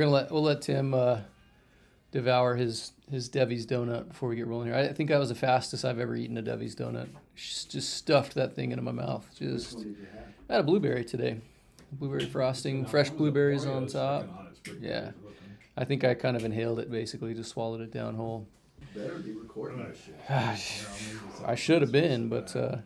we're gonna let we'll let Tim uh, devour his his Devy's donut before we get rolling here. I think I was the fastest I've ever eaten a Devy's donut. Just stuffed that thing into my mouth. Just I had a blueberry today, blueberry frosting, fresh blueberries on top. Yeah, I think I kind of inhaled it basically, just swallowed it down whole. Better be recording that shit. I should have been, but uh,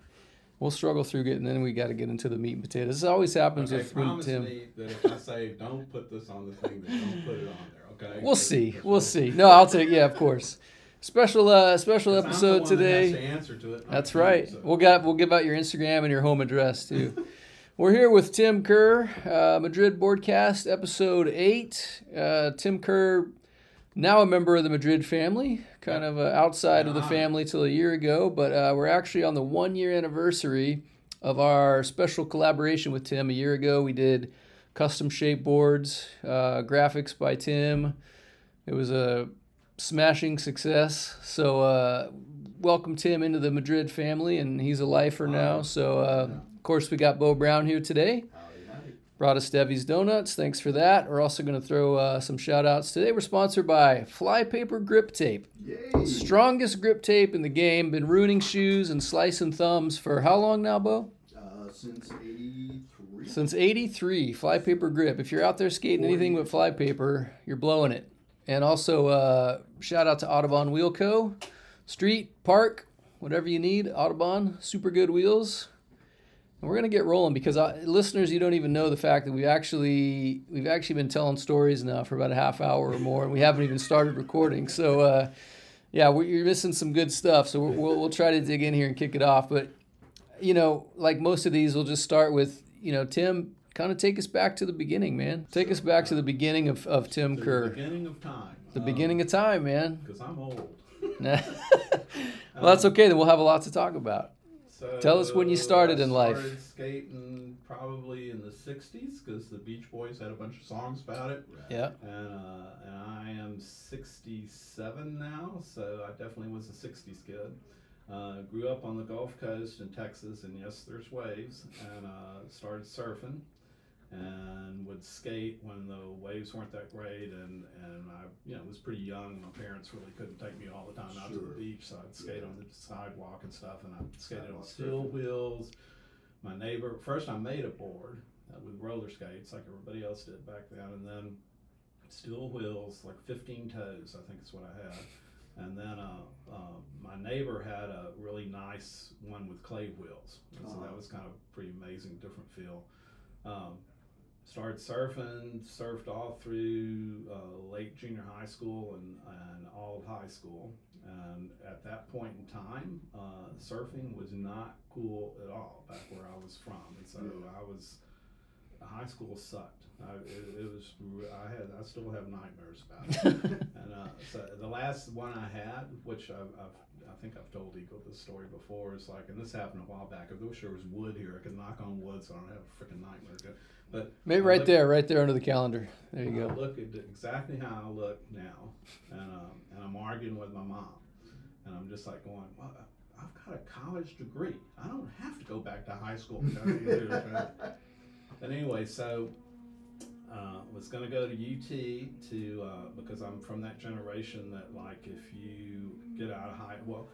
we'll struggle through getting. Then we got to get into the meat and potatoes. This always happens Okay, with when promise Tim. me that if I say don't put this on the thing, then don't put it on there. Okay. We'll see. We'll see. No, I'll take. Yeah, of course. Special uh, special 'Cause I'm the episode one that today. to answer to it, That's right. so. We'll got we'll give out your Instagram and your home address too. We're here with Tim Kerr, uh, Madrid Boardcast, episode eight. Uh, Tim Kerr, now a member of the Madrid family, kind of uh, outside of the family till a year ago, but uh, we're actually on the one year anniversary of our special collaboration with Tim. A year ago, we did custom shape boards, uh, graphics by Tim. It was a smashing success. So, uh, welcome Tim into the Madrid family, and he's a lifer now. So, uh, of course, we got Bo Brown here today. Brought us Devy's Donuts. Thanks for that. We're also going to throw uh, some shout outs today. We're sponsored by Flypaper Grip Tape. Yay! Strongest grip tape in the game. Been ruining shoes and slicing thumbs for how long now, Bo? Uh, since '83. Since 83, Flypaper Grip. If you're out there skating anything with flypaper, you're blowing it. And also, uh, shout out to Audubon Wheel Co. Street, park, whatever you need, Audubon, super good wheels. And we're gonna get rolling because uh, listeners, you don't even know the fact that we actually we've actually been telling stories now for about a half hour or more, and we haven't even started recording. So, uh, yeah, we you're missing some good stuff. So we'll, we'll try to dig in here and kick it off. But you know, like most of these, we'll just start with you know Tim. Kind of take us back to the beginning, man. Take us back to the beginning of, of Tim To the Kerr. beginning of time. The beginning of time, man. Because I'm old. well, that's okay. Then we'll have a lot to talk about. So Tell us when you started I in life. Started skating probably in the '60s because the Beach Boys had a bunch of songs about it, Yeah. and uh, and I am 67 now, so I definitely was a '60s kid. Uh, grew up on the Gulf Coast in Texas, and yes, there's waves, and uh, started surfing, and would skate when the waves weren't that great, and and I you know was pretty young. My parents really couldn't take me all the time out to Sure. the beach, so I'd skate on the sidewalk and stuff, and I skated on steel wheels. My neighbor first, I made a board uh, with roller skates like everybody else did back then, and then steel wheels, like 15 toes, I think is what I had. And then uh, uh, my neighbor had a really nice one with clay wheels. And so that was kind of pretty amazing, different feel. Um, started surfing, surfed all through uh, late junior high school and, and all of high school. And at that point in time, uh, surfing was not cool at all back where I was from. And so Yeah. I was, high school sucked. I, it, it was, I had, I still have nightmares about it. And uh, so the last one I had, which I've, I've, I think I've told Eagle this story before, It's like, and this happened a while back. I wish there was wood here. I could knock on wood so I don't have a freaking nightmare. But Maybe right look- there, right there under the calendar. There you I go. look at exactly how I look now, and um, and I'm arguing with my mom, and I'm just like going, well, I've got a college degree. I don't have to go back to high school. But anyway, so uh, was going to go to UT to uh, because I'm from that generation that like if you get out of high well,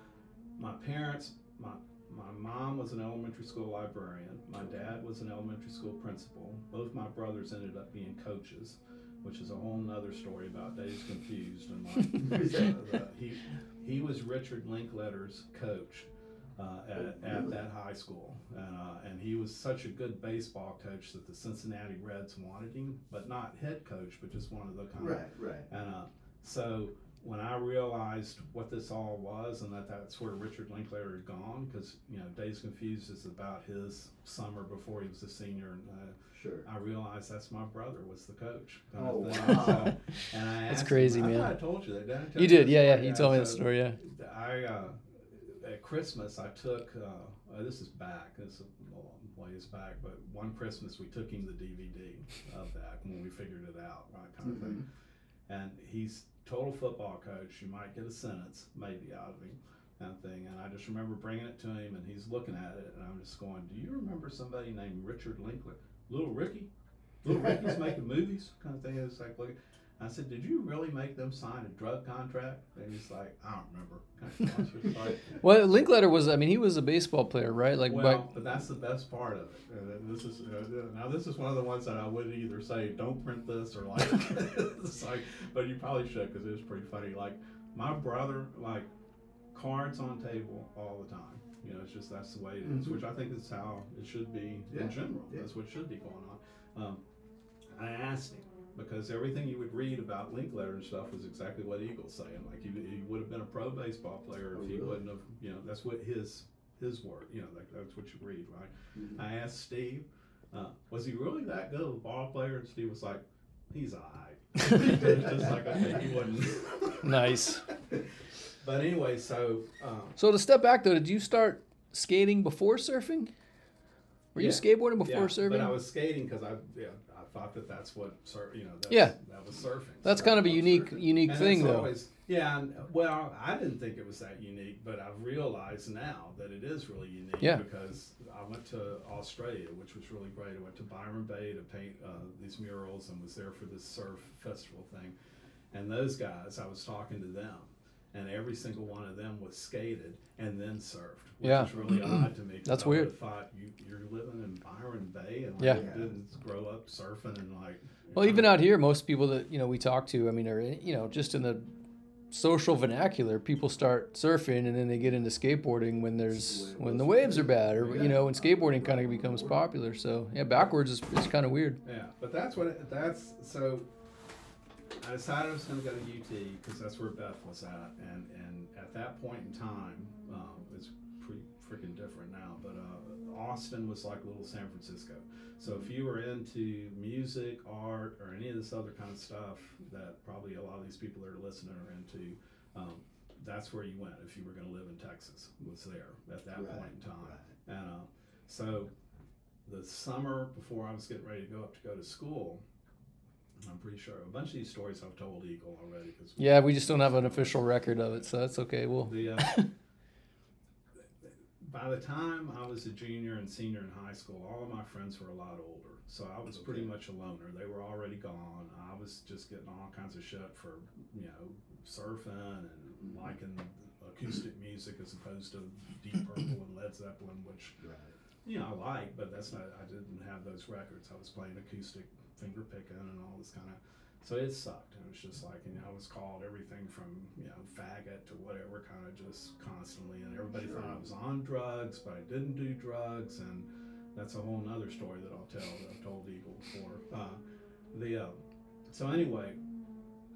my parents my my mom was an elementary school librarian. My dad was an elementary school principal. Both my brothers ended up being coaches, which is a whole nother story about Dazed Confused. And like, the- he he was Richard Linklater's coach uh, at, at that high school, and uh, and he was such a good baseball coach that the Cincinnati Reds wanted him, but not head coach, but just one of the kind of Right, right. and uh, so when I realized what this all was and that that's where Richard Linklater had gone, because you know Dazed Confused is about his summer before he was a senior, and uh, Sure. I realized that's my brother was the coach. kind of Oh, thing. wow. So, and I That's crazy, him, man. I I told you that. Did I tell You did, yeah, yeah. You told me that so story, yeah. I uh, at Christmas I took. Uh, uh, this is back. This is a long ways back, but one Christmas we took him the DVD of that when we figured it out, right, kind of thing. And he's total football coach. You might get a sentence maybe out of him, kind of thing. And I just remember bringing it to him, and he's looking at it, and I'm just going, "Do you remember somebody named Richard Linklater, Little Ricky?" Little Ricky's making movies, kind of thing. It's like, look, I said, did you really make them sign a drug contract? And he's like, I don't remember. Kind of like, Well, Linklater was. I mean, he was a baseball player, right? Like, well, but but that's the best part of it. And this is uh, now this is one of the ones that I would either say don't print this or like, it's like but you probably should because it was pretty funny. Like my brother, like cards on table all the time. You know, it's just that's the way it is, Mhm. which I think is how it should be Yeah, in general. yeah. That's what should be going on. Um, I asked him because everything you would read about Linklater and stuff was exactly what Eagles saying. Like he, he would have been a pro baseball player Oh, if he really? wouldn't have. You know, that's what his his word. You know, like that's what you read, right? Mhm. I asked Steve, uh, was he really that good of a ball player? And Steve was like, he's alright. Just like okay, he wasn't. Nice. but anyway, so um, so to step back though, did you start skating before surfing? Were you Yeah. skateboarding before yeah, surfing? But I was skating because I yeah I thought that that's what sur- you know that's, Yeah. that was surfing. That's So kind of a unique, surfing. unique And thing though. always- yeah, and, well, I didn't think it was that unique, but I've realized now that it is really unique Yeah. because I went to Australia, which was really great. I went to Byron Bay to paint uh, these murals and was there for this surf festival thing. And those guys, I was talking to them, and every single one of them was skated and then surfed, which Yeah. is really odd to me. That's I weird. Thought you, you're living in Byron Bay and like, Yeah. you didn't grow up surfing and like. Well, even out here, most people that you know we talk to, I mean, are you know just in the social vernacular, people start surfing and then they get into skateboarding when there's when the waves are bad, or you know when skateboarding kind of becomes popular. So yeah, backwards is, is kind of weird. Yeah, but that's what it, that's so. I decided I was going to go to UT because that's where Beth was at, and and at that point in time, um, it's pretty freaking different now. But uh, Austin was like little San Francisco. So if you were into music, art, or any of this other kind of stuff that probably a lot of these people that are listening are into, um, that's where you went if you were going to live in Texas. Was there at that Right, point in time, right. and uh, so the summer before I was getting ready to go up to go to school, I'm pretty sure a bunch of these stories I've told Eagle already. Cause Yeah, we just don't have an official record of it, so that's okay. We'll The, uh, by the time I was a junior and senior in high school, all of my friends were a lot older, so I was pretty much a loner. They were already gone. I was just getting all kinds of shit for you know surfing and Mhm. liking acoustic music as opposed to Deep Purple and Led Zeppelin, which Right. you know, I like, but that's not. I didn't have those records. I was playing acoustic finger picking and all this kind of. So it sucked. It was just like, you know, I was called everything from you know faggot to whatever, kind of just constantly, and everybody Sure. thought I was on drugs, but I didn't do drugs, and that's a whole nother story that I'll tell that I've told Eagle before. Uh, the uh, so anyway,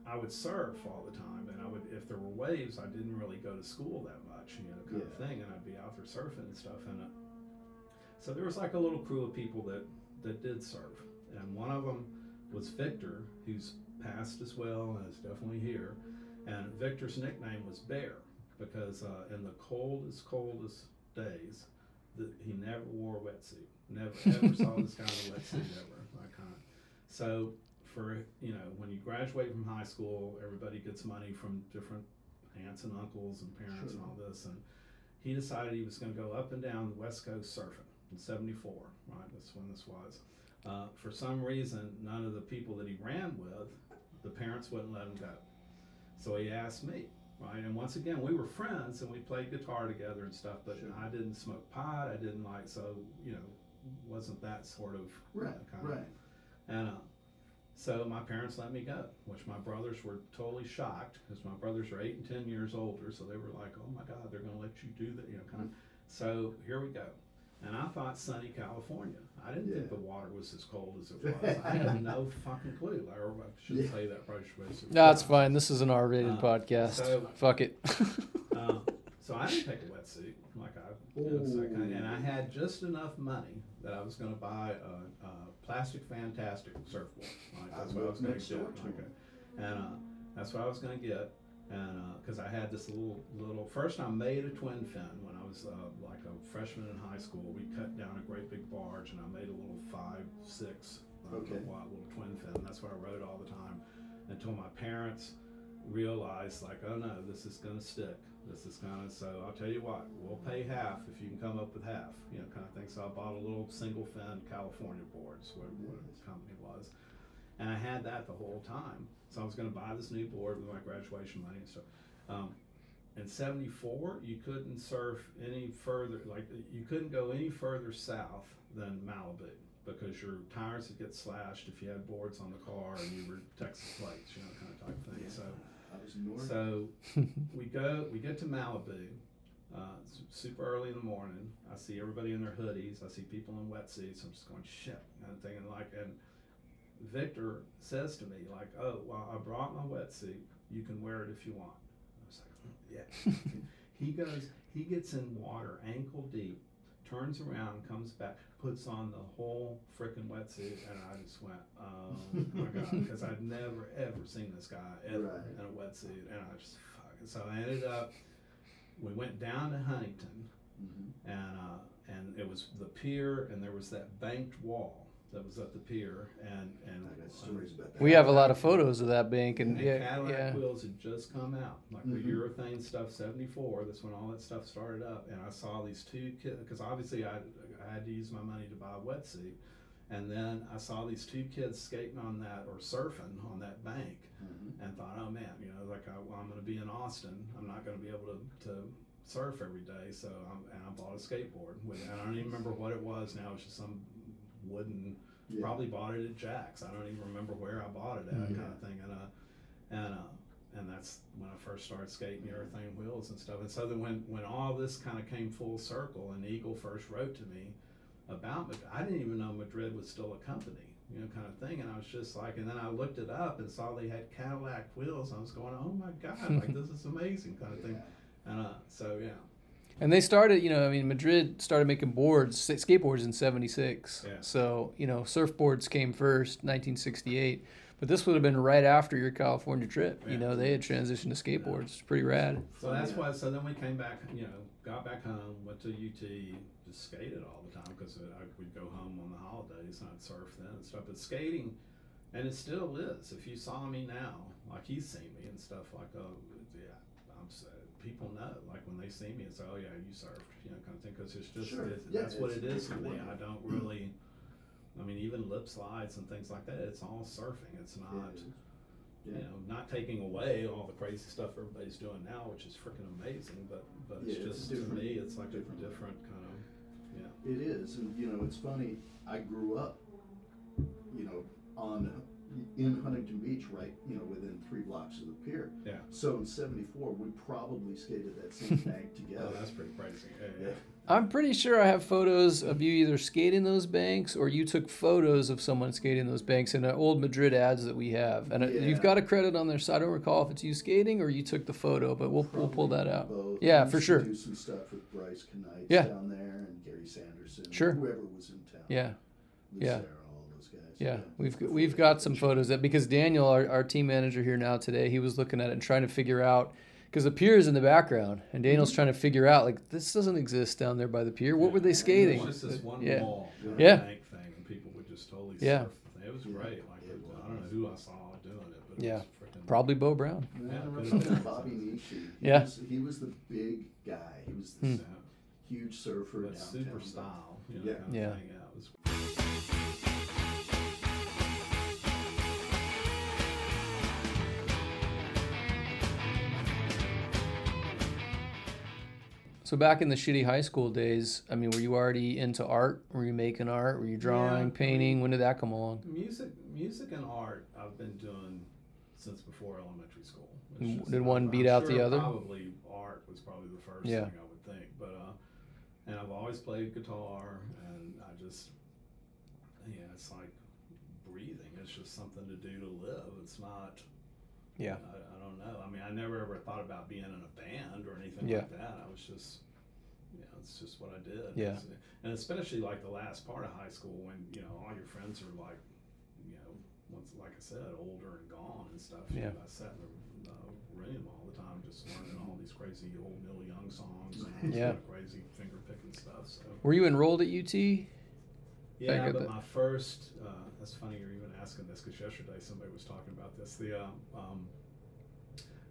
I would surf all the time, and I would if there were waves, I didn't really go to school that much, you know, kind of thing, and I'd be out there surfing and stuff, and. Uh, so there was like a little crew of people that that did surf, and one of them was Victor, who's passed as well and is definitely here. And Victor's nickname was Bear because uh, in the coldest, coldest days, the, he never wore a wetsuit. Never ever saw this kind of wetsuit ever. That kind of. So for you know when you graduate from high school, everybody gets money from different aunts and uncles and parents and all this, and he decided he was going to go up and down the West Coast surfing in '74. Right, that's when this was. Uh, for some reason, none of the people that he ran with, the parents wouldn't let him go. So he asked me, right? And once again, we were friends and we played guitar together and stuff, but Sure. I didn't smoke pot. I didn't like, so, you know, wasn't that sort of Right. kind of. Right. And uh, so my parents let me go, which my brothers were totally shocked because my brothers are eight and ten years older. So they were like, "Oh my God, they're going to let you do that," you know, kind of. So here we go. And I thought sunny California. I didn't think the water was as cold as it was. I had no fucking clue. Or I should Yeah. say that probably should say- no, it's fine. This is an R-rated Uh, podcast. so- Fuck it. Uh, so I didn't take a wetsuit like I, you know, so I kinda- and I had just enough money that I was going to buy a, a plastic fantastic surfboard. Like, I that's what I was moved going next to door get. to Like him. a- and uh, that's what I was going to get. And because I had this little little first, I made a twin fin when I was uh, like a freshman in high school. We cut down a great big barge, and I made a little five six uh, Okay. little twin fin. That's what I rode all the time until my parents realized like, oh no, this is gonna stick. This is gonna. So I'll tell you what, we'll pay half if you can come up with half. You know, kind of thing. So I bought a little single fin California boards, what, what the company was, and I had that the whole time. So I was gonna buy this new board with my graduation money and stuff. Um, in '74, you couldn't surf any further. Like you couldn't go any further south than Malibu because your tires would get slashed if you had boards on the car and you were Texas plates, you know, kind of type thing. So. I was. So we go, we get to Malibu, uh, super early in the morning. I see everybody in their hoodies. I see people in wetsuits. I'm just going shit, I'm thinking like. And Victor says to me like, "Oh, well, I brought my wetsuit. You can wear it if you want." I was like, "Mm, "Yeah." he goes, he gets in water ankle deep, turns around, comes back, puts on the whole freaking wetsuit, and I just went, "Oh my god," because I'd never ever seen this guy ever Right. in a wetsuit, and I just fucking. So I ended up. We went down to Huntington, Mhm. and uh, and it was the pier, and there was that banked wall that was at the pier, and and I got stories about that. we have a lot of photos of that bank, and and yeah, Cadillac yeah. wheels had just come out, like Mhm. the urethane stuff, seventy four. That's when all that stuff started up, and I saw these two kids because obviously I, I had to use my money to buy a wetsuit, and then I saw these two kids skating on that or surfing on that bank, Mhm. and thought, oh man, you know, like I, well, I'm going to be in Austin, I'm not going to be able to, to surf every day, so I'm, and I bought a skateboard, with, and I don't even remember what it was now. It's just some wooden Yeah. probably bought it at Jack's. I don't even remember where I bought it at, kind of thing. And uh, and uh, and that's when I first started skating urethane wheels and stuff. And so then when when all this kind of came full circle, and Eagle first wrote to me about Madrid, I didn't even know Madrid was still a company, you know, kind of thing. And I was just like, and then I looked it up and saw they had Cadillac wheels. I was going, oh my god, like this is amazing, kind of thing. And uh, so yeah, And they started, you know, I mean, Madrid started making boards, skateboards in '76. Yeah. So, you know, surfboards came first, 1968. But this would have been right after your California trip. You know, they had transitioned to skateboards. It's pretty rad. So that's Yeah. why. So then we came back. You know, got back home, went to UT, just skated all the time because we'd go home on the holidays and I'd surf then and stuff. But skating, and it still is. If you saw me now, like he's seen me and stuff, like oh yeah, I'm s- people know. Like when they see me, it's oh yeah, you surfed, you know, kind of thing. Because it's just Sure. it's, Yeah, that's what it's- it is it's for me. I don't really. I mean, even lip slides and things like that. It's all surfing. It's not Yeah. you know, not taking away all the crazy stuff everybody's doing now, which is freaking amazing, but but it's Yeah, it's just to different- me, it's like different. a different kind of yeah. It is, and you know, it's funny. I grew up, you know, on in Huntington Beach, right, you know, within three blocks of the pier. Yeah. So in '74, we probably skated that same bank together. Oh, that's pretty crazy. Yeah, yeah. Yeah. I'm pretty sure I have photos of you either skating those banks or you took photos of someone skating those banks in the old Madrid ads that we have. And uh Yeah. you've got a credit on their side. I don't recall if it's you skating or you took the photo, but we'll, we'll pull that out. both. Yeah, for sure. Do some stuff with Bryce Knight Yeah. down there and Gary Sanderson. Sure. Whoever was in town. Yeah. yeah. Lucero, all those guys. Yeah, we've before we've got got some photos that because Daniel, our, our team manager here now today, he was looking at it and trying to figure out because the pier is in the background and Daniel's Mm-hmm. trying to figure out like this doesn't exist down there by the pier. What were they skating? It was just this one Yeah. wall, Yeah. bank thing, and people would just totally Yeah. surf. It was Yeah. great. Like It it, I don't know was. who I saw doing it, but Yeah. it was Probably Bo Brown. Yeah, Yeah, I good remember enough. Bobby Nishi. He Yeah. Was, he was the big guy. He was this Yeah. huge surfer But downtown. super style, you know, Yeah. kind of Yeah. So back in the shitty high school days, I mean, were you already into art? Were you making art? Were you drawing, Yeah. painting? When did that come along? music. Music and art, I've been doing since before elementary school. Did one beat I'm out the other? Probably art was probably the first Yeah. thing I would think, but uh, and I've always played guitar, and I just yeah, it's like breathing. It's just something to do to live. It's not. Yeah. I, I don't know. I mean, I never ever thought about being in a band or anything Yeah. like that. I was just, you know, it's just what I did. Yeah. It's- and especially like the last part of high school when you know all your friends are like, you know, once like I said, older and gone and stuff. you Yeah. know, I sat in the uh, room all the time just learning all these crazy old Neil Young songs and Yeah. of crazy finger picking stuff. So. Were you enrolled at UT? Yeah, but the- my first, uh, that's funny you're even asking this because yesterday somebody was talking about this. The, uh, um,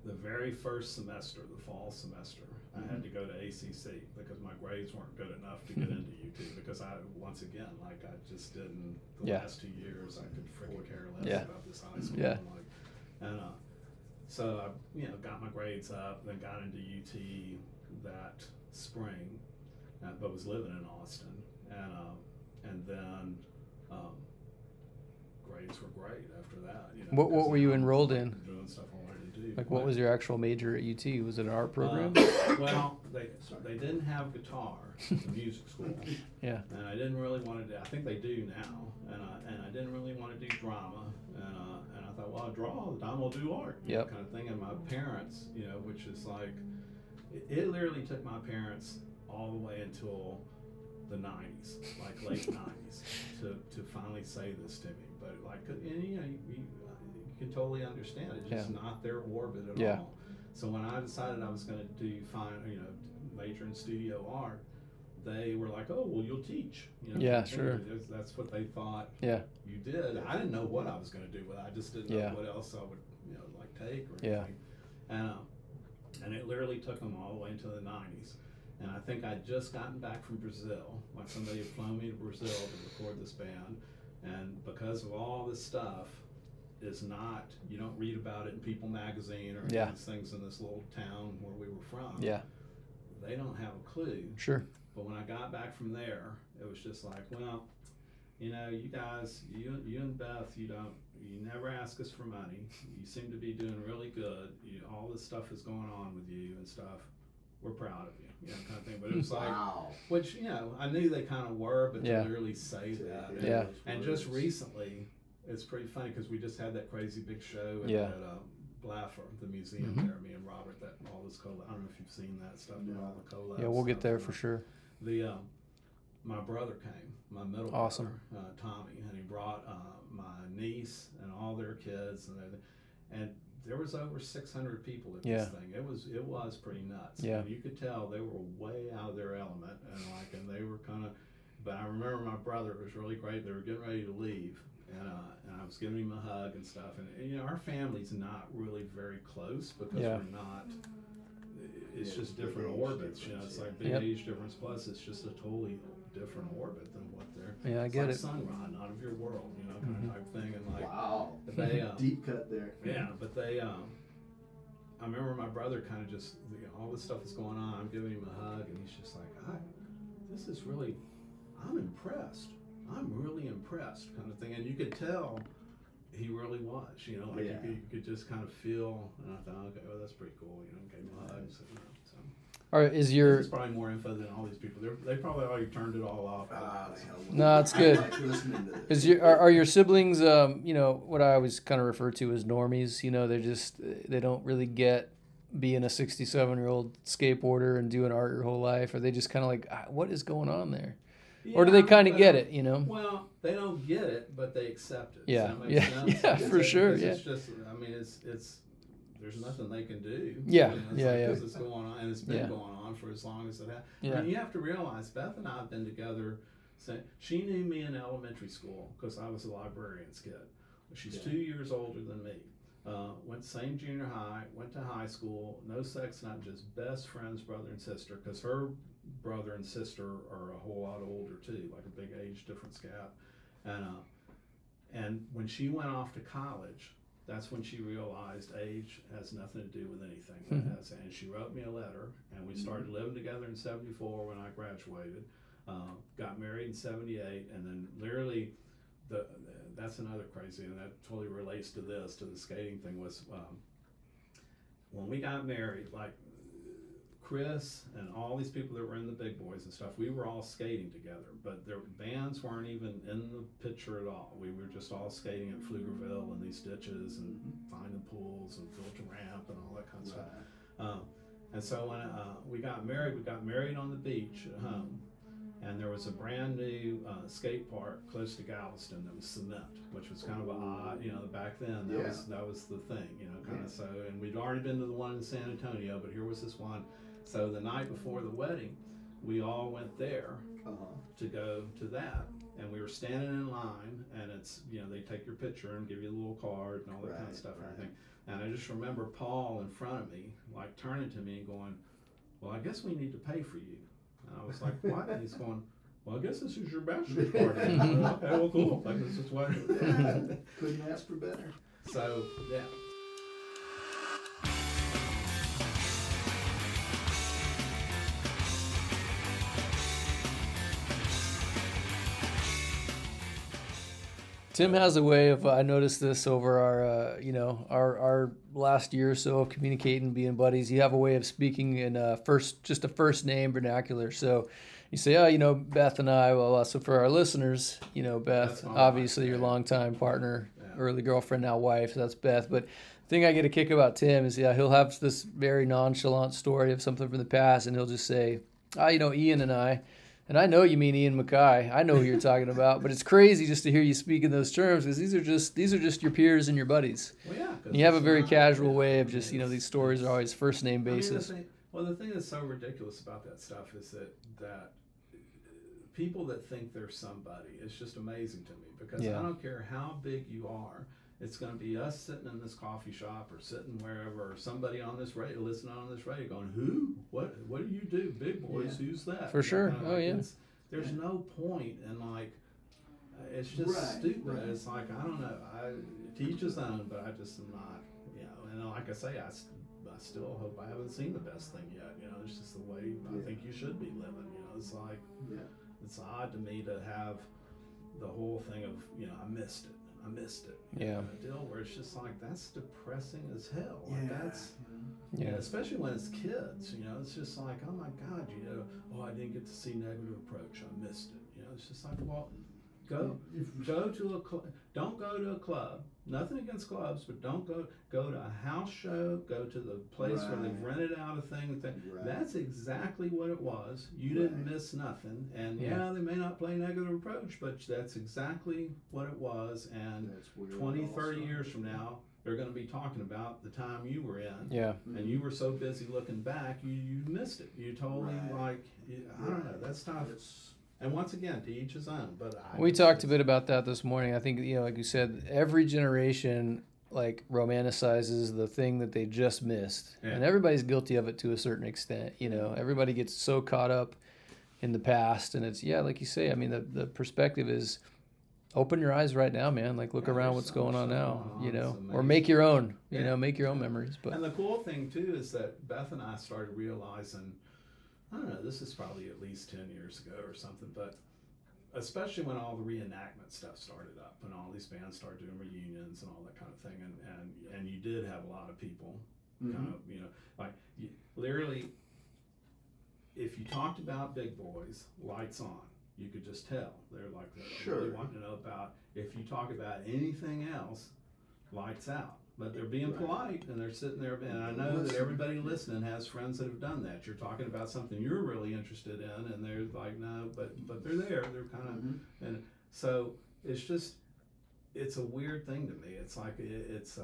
the very first semester, the fall semester, I had to go to ACC because my grades weren't good enough to get into UT. Because I, once again, like I just didn't. The Yeah. last two years, I could freaking care less Yeah. about this high school. Yeah. And, like, and uh, so I, you know, got my grades up, then got into UT that spring, uh, but was living in Austin, and um, and then um, grades were great after that. You know, What- what were you now enrolled in? Doing stuff I wanted to do. Like, what But- was your actual major at UT? Was it an art program? uh, well, they they didn't have guitar in the music school, yeah. and I didn't really want to do. I think they do now, and I and I didn't really want to do drama, and uh, and I thought, well, I'll draw all the time, I'll do art, you know, Yep. kind of thing. And my parents, you know, which is like, it, it literally took my parents all the way until the '90s, like late '90s, to to finally say this to me. But like, and, you know, you, you, you can totally understand. It's just not their orbit at Yeah. all. So when I decided I was going to do fine, you know, major in studio art, they were like, "Oh, well, you'll teach." You know, Yeah, kind of thing. sure. That's- That's what they thought Yeah. you did. I didn't know what I was going to do with it. I just didn't Yeah. know what else I would, you know, like take or Yeah. anything. And um, and it literally took them all the way into the '90s. And I think I'd just gotten back from Brazil. Like somebody had flown me to Brazil to record this band, and because of all this stuff, is not you don't read about it in People Magazine or Yeah. these things in this little town where we were from. Yeah. They don't have a clue. Sure. But when I got back from there, it was just like, well, you know, you guys, you you and Beth, you don't, you never ask us for money. You seem to be doing really good. You, all this stuff is going on with you and stuff. We're proud of you, you know, kind of thing. But it was like, Wow. which you know, I knew they kind of were, but Yeah. to literally say that. and- Yeah. And just recently, it's pretty funny because we just had that crazy big show at, Yeah. at uh, Blaffer, the museum Mhm. there. Me and Robert, that all this collab. I don't know if you've seen that stuff. but all the collab Yeah, we'll get there for sure. the um, my brother came, my middle Awesome. brother, uh, Tommy, and he brought uh, my niece and all their kids, and and there was over 600 people at Yeah. this thing. It was it was pretty nuts. Yeah. and you could tell they were way out of their element, and like, and they were kind of. But I remember my brother it was really great. They were getting ready to leave, and uh, and I was giving him a hug and stuff. And, and, you know, our family's not really very close because Yeah. we're not. It's Yeah, just different orbits, you know. It's yeah. like big Yep. age difference. Plus, it's just a totally different orbit than what they're. Yeah, I it's get like it. Sun Ra, not of your world, you know, kind Mhm. of type thing. And like, Wow. they, um, Deep cut there. yeah, but they, um, I remember my brother kind of just, you know, all this stuff is going on. I'm giving him a hug, and he's just like, I, this is really, I'm impressed. I'm really impressed, kind of thing. And you could tell he really was, you know, like Yeah. you, could, you could just kind of feel. And I thought, okay, well, that's pretty cool, you know, gave him a hug. So, you know, so. All right, is your This is probably more info than all these people. They're, they probably already turned it all off. Ah. No, it's good. like listening to this. is your are, are your siblings um you know what I always kind of refer to as normies? You know, they're just they don't really get being a 67 year old skateboarder and doing art your whole life. Are they just kind of like "Ah, what is going on there? or do they kind of get it? You know? Well, they don't get it, but they accept it. Yeah, Does yeah, sense? yeah, for they- sure, because yeah. It's just, I mean, it's it's there's nothing they can do. Yeah, You know, it's yeah, like, yeah. 'cause it's going on, and it's been Yeah. going on for as long as it has. Yeah. I mean, you have to realize Beth and I have been together. Since, she knew me in elementary school because I was a librarian's kid. She's Yeah. two years older than me. Uh, went same junior high, went to high school, no sex, not just best friends, brother and sister, because her brother and sister are a whole lot older too, like a big age difference gap. And uh, and when she went off to college, that's when she realized age has nothing to do with anything. Mhm. has- and she wrote me a letter, and we started living together in '74 when I graduated. Uh, got married in '78, and then literally, the that's another crazy, and that totally relates to this, to the skating thing. Was um, when we got married, like Chris and all these people that were in the big boys and stuff, we were all skating together, but their bands weren't even in the picture at all. We were just all skating at Pflugerville and these ditches and finding pools and filter ramp and all that kind of stuff. Um, and so when uh, we got married, we got married on the beach at home, and there was a brand new uh, skate park close to Galveston that was cement, which was kind of a odd, you know, back then that Yeah. was that was the thing, you know, kind Yeah. of so. And we'd already been to the one in San Antonio, but here was this one. So the night before the wedding, we all went there Uh-huh. to go to that. And we were standing in line, and it's you know they take your picture and give you a little card and all that kind of Right, stuff and everything. And I just remember Paul in front of me, like turning to me and going, "Well, I guess we need to pay for you." And I was like, "What?" And he's going, "Well, I guess this is your bachelor's party." okay, well, cool. Like this is what. Couldn't ask for better. so yeah. Tim has a way of I noticed this over our uh, you know our our last year or so of communicating, being buddies. You have a way of speaking in uh, first just a first name vernacular. So you say, oh, you know, Beth and I. Well, so for our listeners, you know, Beth, obviously wife, your longtime partner, Yeah. early girlfriend, now wife. So that's Beth. But the thing I get a kick about Tim is, yeah, he'll have this very nonchalant story of something from the past, and he'll just say, ah, you know, Ian and I. And I know you mean Ian MacKaye. I know who you're talking about, but it's crazy just to hear you speak in those terms because these are just these are just your peers and your buddies. Well, yeah. And you have a very casual way of just you know these stories are always first name I mean, the basis. thing- well, the thing that's so ridiculous about that stuff is that that people that think they're somebody, it's just amazing to me because Yeah. I don't care how big you are. It's going to be us sitting in this coffee shop or sitting wherever, or somebody on this radio, listening on this radio, going, "Who? What? What do you do, big boys? Who's that?" For sure. kinda Oh, like, yeah. There's no point in like. uh, It's just Right, stupid. right. It's like I don't know. I teach his own, but I just am not. You know, and like I say, I I still hope I haven't seen the best thing yet. You know, it's just the way I think you should be living. You know, it's like Yeah. it's odd to me to have the whole thing of you know I missed it, I missed it. Yeah. know, deal where it's just like that's depressing as hell. Like that's Yeah. yeah, especially when it's kids. You know, it's just like oh my god, you know, oh I didn't get to see negative approach, I missed it. You know, it's just like well, go go to a club. Don't go to a club. Nothing against clubs, but don't go go to a house show. Go to the place where they've rented out a thing. thing. Right. That's exactly what it was. You didn't miss nothing. And Yeah. yeah. they may not play negative approach, but that's exactly what it was. And That's 20, 30 years from now, they're going to be talking about the time you were in. Yeah. And you were so busy looking back, you, you missed it. You totally Right. like, I don't know. That's stuff. It's, And once again, to each his own. But I We talked a bit about that this morning. I think you know, like you said, every generation like romanticizes the thing that they just missed, Yeah. and everybody's guilty of it to a certain extent. You know, mm-hmm. everybody gets so caught up in the past, and it's yeah, like you say. I mean, the the perspective is open your eyes right now, man. Like look Yeah, around what's so going on now. on. You know, or make your own. You Yeah. know, make your own memories. But And the cool thing too is that Beth and I started realizing, I don't know, this is probably at least ten years ago or something, but especially when all the reenactment stuff started up and all these bands started doing reunions and all that kind of thing, and and and you did have a lot of people kind Mhm. of you know like you, literally, if you talked about big boys, lights on. You could just tell they're like they really Sure. wanting to know about. If you talk about anything else, lights out. But they're being Right. polite and they're sitting there. And I know that Listen. everybody listening has friends that have done that. You're talking about something you're really interested in, and they're like, no, but but they're there. They're kind of Mhm. and so it's just it's a weird thing to me. It's like it, it's uh,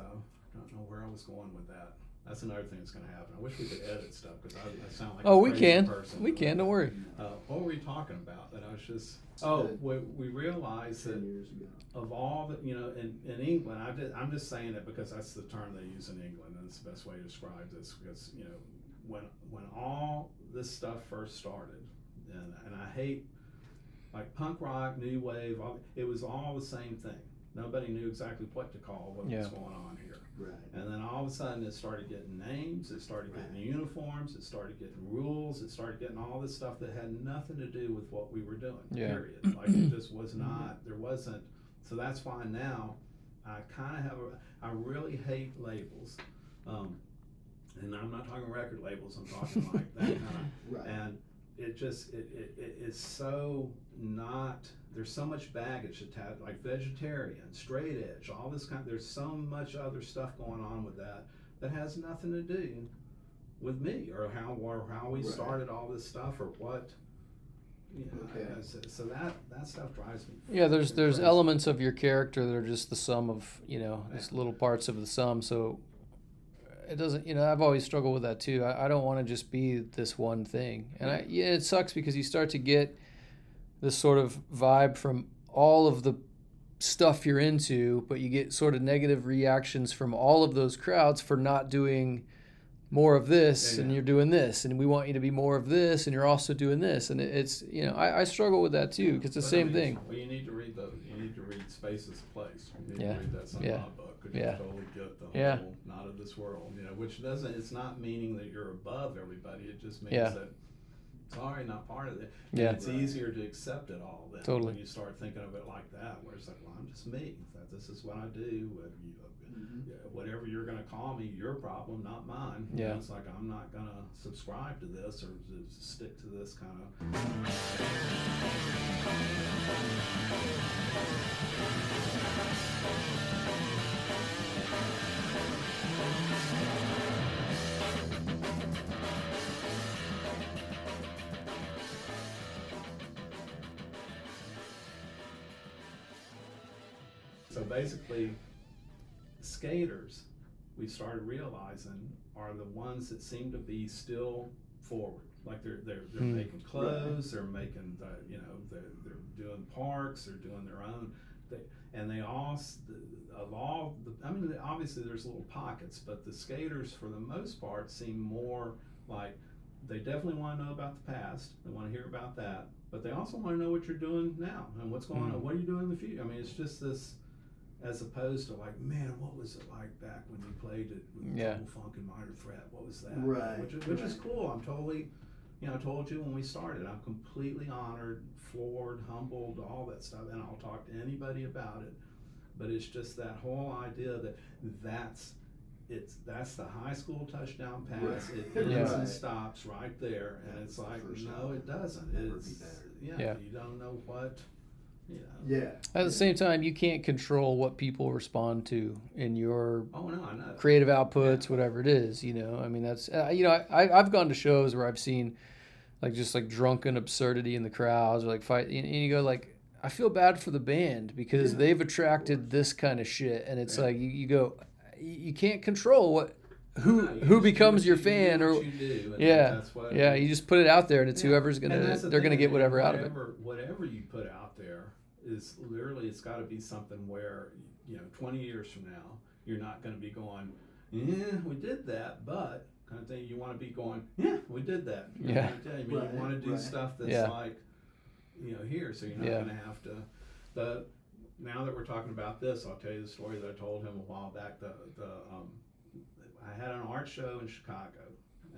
I don't know where I was going with that. That's another thing that's going to happen. I wish we could edit stuff because I, I sound like oh, a we crazy can. Person. We can. Don't worry. Uh, what were we talking about? That I was just oh we, we realized that years ago. of all the you know in, in England I did, I'm just saying it because that's the term they use in England and it's the best way to describe this because you know when when all this stuff first started and and I hate like punk rock new wave all, it was all the same thing nobody knew exactly what to call what was going on here Right. and then all of a sudden it started getting names, it started getting Right. uniforms, it started getting rules, it started getting all this stuff that had nothing to do with what we were doing. Yeah. Period. Like it just was not there wasn't so that's why now I kinda have a I really hate labels. Um, and I'm not talking record labels, I'm talking like that kind of Right. and it just it, it, it is so not there's so much baggage attached like vegetarian straight edge all this kind there's so much other stuff going on with that that has nothing to do with me or how or how we Right. started all this stuff or what you know, Okay. I- so, so that that stuff drives me Yeah, there's there's crazy. elements of your character that are just the sum of you know just little parts of the sum. So it doesn't you know I've always struggled with that too. I, I don't want to just be this one thing, and I yeah it sucks because you start to get this sort of vibe from all of the stuff you're into, but you get sort of negative reactions from all of those crowds for not doing more of this Yeah, and yeah. you're doing this and we want you to be more of this and you're also doing this and it- it's you know I, I struggle with that too because it's the But I same mean, thing Well, you need to read the you need to read Space is a Place. You need Yeah. to read that Sun Yeah. Book because Yeah. you totally get the Yeah. whole not of this world. You know, which doesn't. It's not meaning that you're above everybody. It just means Yeah. that. Sorry, not part of it. And Yeah. it's Right. easier to accept it all then Totally. when you start thinking of it like that, where it's like, well, I'm just me. This is what I do. uh, you- Mhm. whatever you're going to call me, your problem, not mine. You Yeah. know, it's like I'm not going to subscribe to this or to stick to this kind of. Basically, skaters, we started realizing, are the ones that seem to be still forward. Like they're they're, they're Hmm. making clothes, they're making the, you know they're, they're doing parks, they're doing their own. They, and they all a. The, I mean, obviously there's little pockets, but the skaters for the most part seem more like they definitely want to know about the past. They want to hear about that, but they also want to know what you're doing now and what's going Hmm. on. What are you doing in the future? I mean, it's just this as opposed to like, man, what was it like back when you played it with Yeah. Double Funk and Minor Threat? What was that? Right, Which is, which is cool. I'm totally, you know, I told you when we started, I'm completely honored, floored, humbled, all that stuff, and I'll talk to anybody about it. But it's just that whole idea that that's it's that's the high school touchdown pass. Right. It ends Yeah. and stops right there, and it's like first no, it doesn't. never be It's yeah, Yeah. you don't know what. You know. Yeah. at the same time you can't control what people respond to in your Oh no, I know. creative outputs, whatever it is. You know, I mean, that's uh, you know, I I've gone to shows where I've seen like just like drunken absurdity in the crowds, or like fight, and, and you go like, I feel bad for the band because Yeah, they've attracted this kind of shit, and it's Yeah. like you, you go, you you can't control what who No, who becomes your you- you fan or you do, yeah that's what, yeah you just put it out there and it's Yeah. whoever's gonna the they're gonna get and whatever out of it. whatever, Whatever you put out there is literally it's got to be something where you know 20 years from now you're not going to be going, yeah, we did that, but kind of thing. You want to be going, yeah, we did that. You know Yeah. I'm you? I mean, Right, you want to do right. stuff that's Yeah. like, you know, here, so you're not Yeah. going to have to. The now that we're talking about this, I'll tell you the story that I told him a while back. The the um, I had an art show in Chicago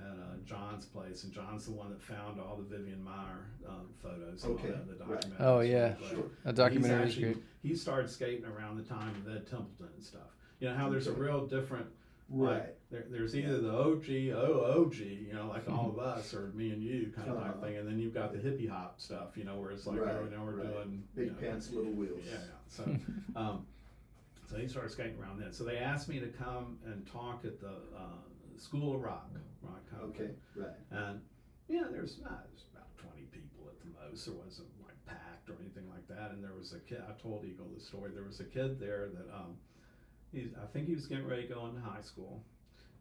at uh, John's place, and John's the one that found all the Vivian Maier um, photos. Okay, that, the right. documentary. Oh, yeah. Sure. A documentary He's is great. He started skating around the time of Ed Templeton and stuff. You know how there's a real different Right. like there, there's either the OG, OOG, you know, like all of us or me and you kind of Uh-huh. thing, and then you've got the hippie hop stuff, you know, where it's like, Right, oh, now we're right. doing Big you know, pants, little wheels. Yeah, yeah. So, um, so he started skating around then. So they asked me to come and talk at the uh, School of Rock, rock company. Okay. Right. And yeah, there's, uh, there's about 20 people at the most. There wasn't like packed or anything like that. And there was a kid, I told Eagle the story. There was a kid there that, um, he's, I think he was getting ready to go into high school.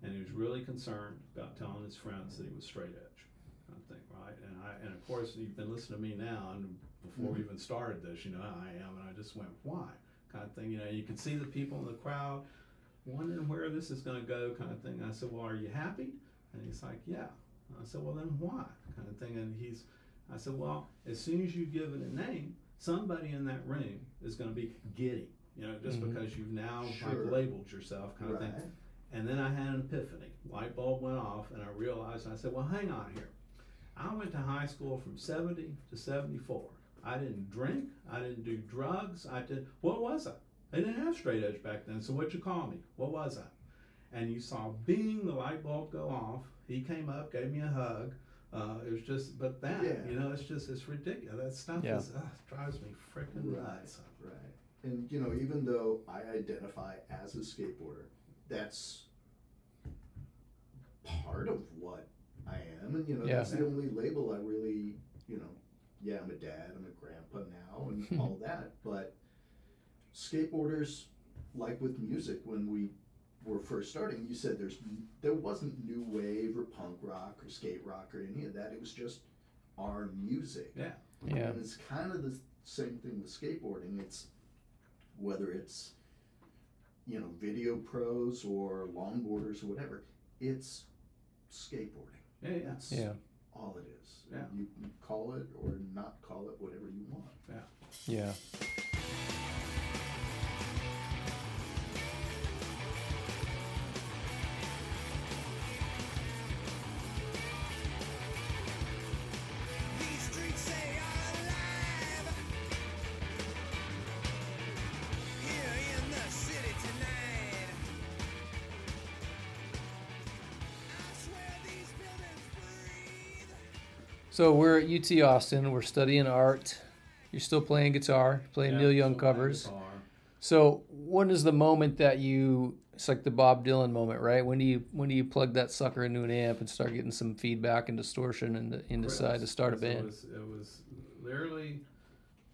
And he was really concerned about telling his friends that he was straight edge, kind of thing, right? And I, and of course, you've been listening to me now, and before we even started this, you know I am, and I just went, why? Kind of thing, you know. You can see the people in the crowd wondering where this is going to go, kind of thing. I said, well, are you happy? And he's like, yeah. I said, well, then why? Kind of thing. And he's, I said, well, as soon as you give it a name, somebody in that room is going to be giddy, you know, just Mhm. because you've now Sure. like labeled yourself, kind of Right. thing. And then I had an epiphany. Light bulb went off, and I realized. I said, well, hang on here. I went to high school from 70 to 74. I didn't drink. I didn't do drugs. I did. What was I? They didn't have straight edge back then. So what'd you call me? What was I? And you saw bing the light bulb go off. He came up, gave me a hug. Uh, it was just, but that, Yeah. you know, it's just, it's ridiculous. That stuff Yeah. is, uh, drives me freaking Right. nuts. Right. And you know, even though I identify as a skateboarder, that's part of what I am, and you know, Yeah. that's the only label I really, you know, yeah, I'm a dad, I'm a grandpa now, and all that. But skateboarders, like with music, when we were first starting, you said there's there wasn't new wave or punk rock or skate rock or any of that. It was just our music. Yeah. Yeah. And it's kind of the same thing with skateboarding. It's whether it's you know video pros or longboarders or whatever. It's skateboarding. Yeah, yeah. That's Yeah. all it is. Yeah. You can call it or not call it whatever you want. Yeah. These So we're at UT Austin. We're studying art. You're still playing guitar, playing Yeah, Neil Young covers. So when is the moment that you? It's like the Bob Dylan moment, right? When do you when do you plug that sucker into an amp and start getting some feedback and distortion and, and decide to start a Chris, It band? was, it was literally,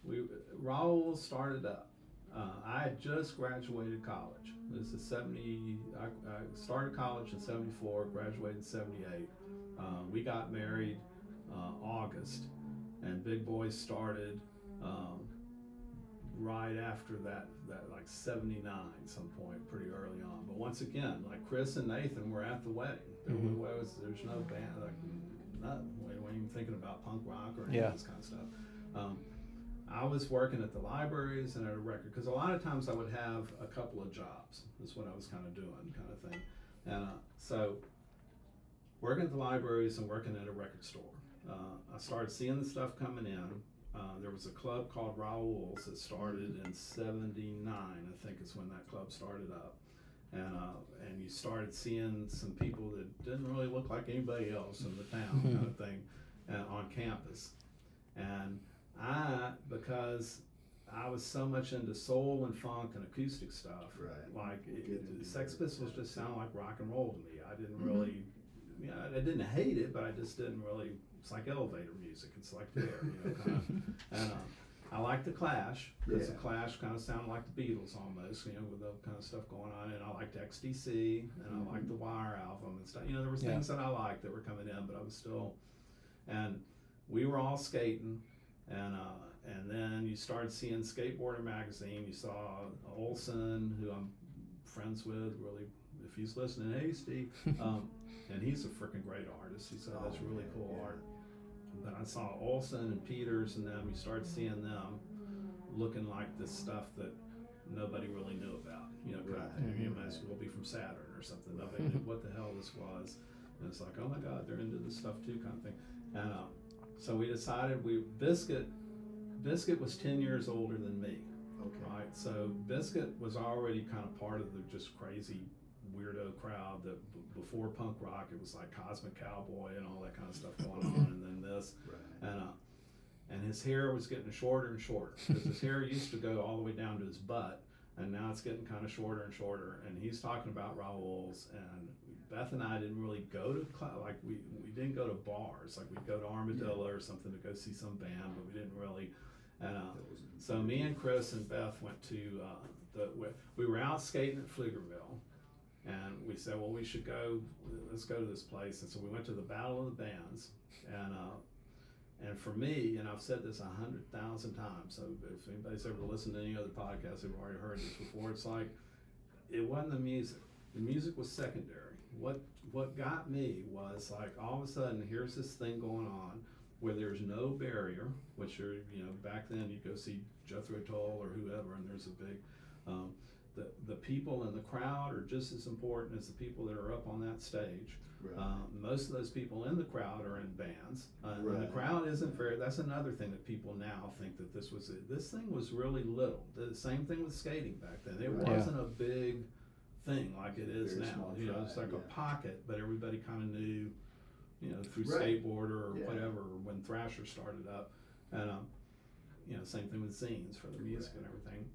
we Raul started up. Uh, I had just graduated college. This is seventy. I, I started college in seventy four. Graduated in seventy eight. Uh, we got married uh, August, and Big Boy started um, right after that. That like seventy nine, some point, pretty early on. But once again, like Chris and Nathan were at the wedding. There Mhm. was there's no band like nothing. We weren't even thinking about punk rock or any Yeah. of this kind of stuff. Um, I was working at the libraries and at a record because a lot of times I would have a couple of jobs. That's what I was kind of doing, kind of thing. And uh, so, working at the libraries and working at a record store, uh, I started seeing the stuff coming in. Uh, there was a club called Raoul's that started in '79, I think is when that club started up, and uh, and you started seeing some people that didn't really look like anybody else in the town, kind of thing, uh, on campus, and I because I was so much into soul and funk and acoustic stuff, Right. like it, it, into Sex. Pistols just sounded like rock and roll to me. I didn't Mhm. really, you know, I didn't hate it, but I just didn't really. It's like elevator music. It's like there, you know, kind of. And um, I like the Clash because Yeah. the Clash kind of sounded like the Beatles almost, you know, with the kind of stuff going on. And I liked XTC and I liked the Wire album and stuff. You know, there was Yeah. things that I liked that were coming in, but I was still. And we were all skating, and uh, and then you started seeing Skateboarder magazine. You saw Olson, who I'm friends with, really. If he's listening, hey Steve, um, and he's a freaking great artist. He said that's Oh, really cool yeah. art. Then I saw Olson and Peters and them. You start seeing them looking like this stuff that nobody really knew about. You know, kind of thing. Right. You might as well be from Saturn or something. Nobody knew what the hell this was. And it's like, oh my God, they're into this stuff too, kind of thing. And uh, so we decided we Biscuit. Biscuit was ten years older than me. Okay. Right. So Biscuit was already kind of part of the just crazy weirdo crowd that b- before punk rock it was like Cosmic Cowboy and all that kind of stuff going on, and then this Right. and uh, and his hair was getting shorter and shorter because his hair used to go all the way down to his butt, and now it's getting kind of shorter and shorter. And he's talking about Raoul's, and Beth and I didn't really go to cl- like we we didn't go to bars like we'd go to Armadillo or something to go see some band, but we didn't really. And uh, so me and Chris and Beth went to uh, the we, we were out skating at Pflugerville, and we said, well, we should go. Let's go to this place. And so we went to the Battle of the Bands, and uh, and for me, and I've said this a hundred thousand times. So if anybody's ever listened to any other podcast, they've already heard this before. It's like it wasn't the music. The music was secondary. What what got me was like all of a sudden here's this thing going on where there's no barrier, which are you know back then you go see Jethro Tull or whoever, and there's a big. Um, the, the people in the crowd are just as important as the people that are up on that stage. Right. Um, most of those people in the crowd are in bands. Uh, and the crowd isn't very. That's another thing that people now think that this was. This thing was really little. The same thing with skating back then. It Right. Wasn't a big thing like it is Very now. You know, it's fry, like a pocket, but everybody kind of knew. You know, through Right. skateboarder or Yeah. whatever, or when Thrasher started up, and um, you know, same thing with scenes for the music and everything.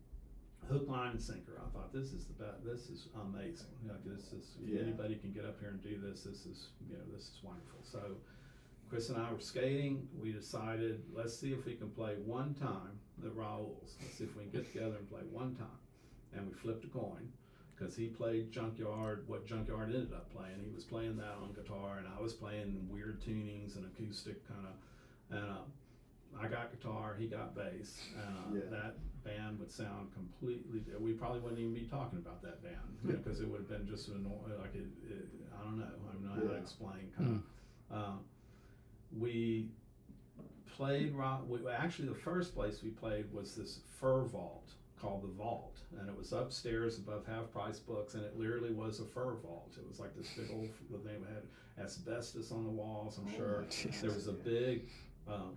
Hook, line, and sinker. I thought this is the best. This is amazing. Know, this is Yeah. anybody can get up here and do this. This is you know this is wonderful. So, Chris and I were skating. We decided let's see if we can play one time the Raoul's. Let's see if we can get together and play one time. And we flipped a coin because he played Junkyard. What Junkyard ended up playing, he was playing that on guitar, and I was playing weird tunings and acoustic kind of. And uh, I got guitar, he got bass, uh, Yeah. that band would sound completely. We probably wouldn't even be talking about that band, you know, because it would have been just an like it, it. I don't know. I don't know how to explain. Kind of. Uh, we played rock. We, actually, the first place we played was this fur vault called the Vault, and it was upstairs above Half Price Books, and it literally was a fur vault. It was like this big old. They had asbestos on the walls. I'm Oh sure my there was a big. Um,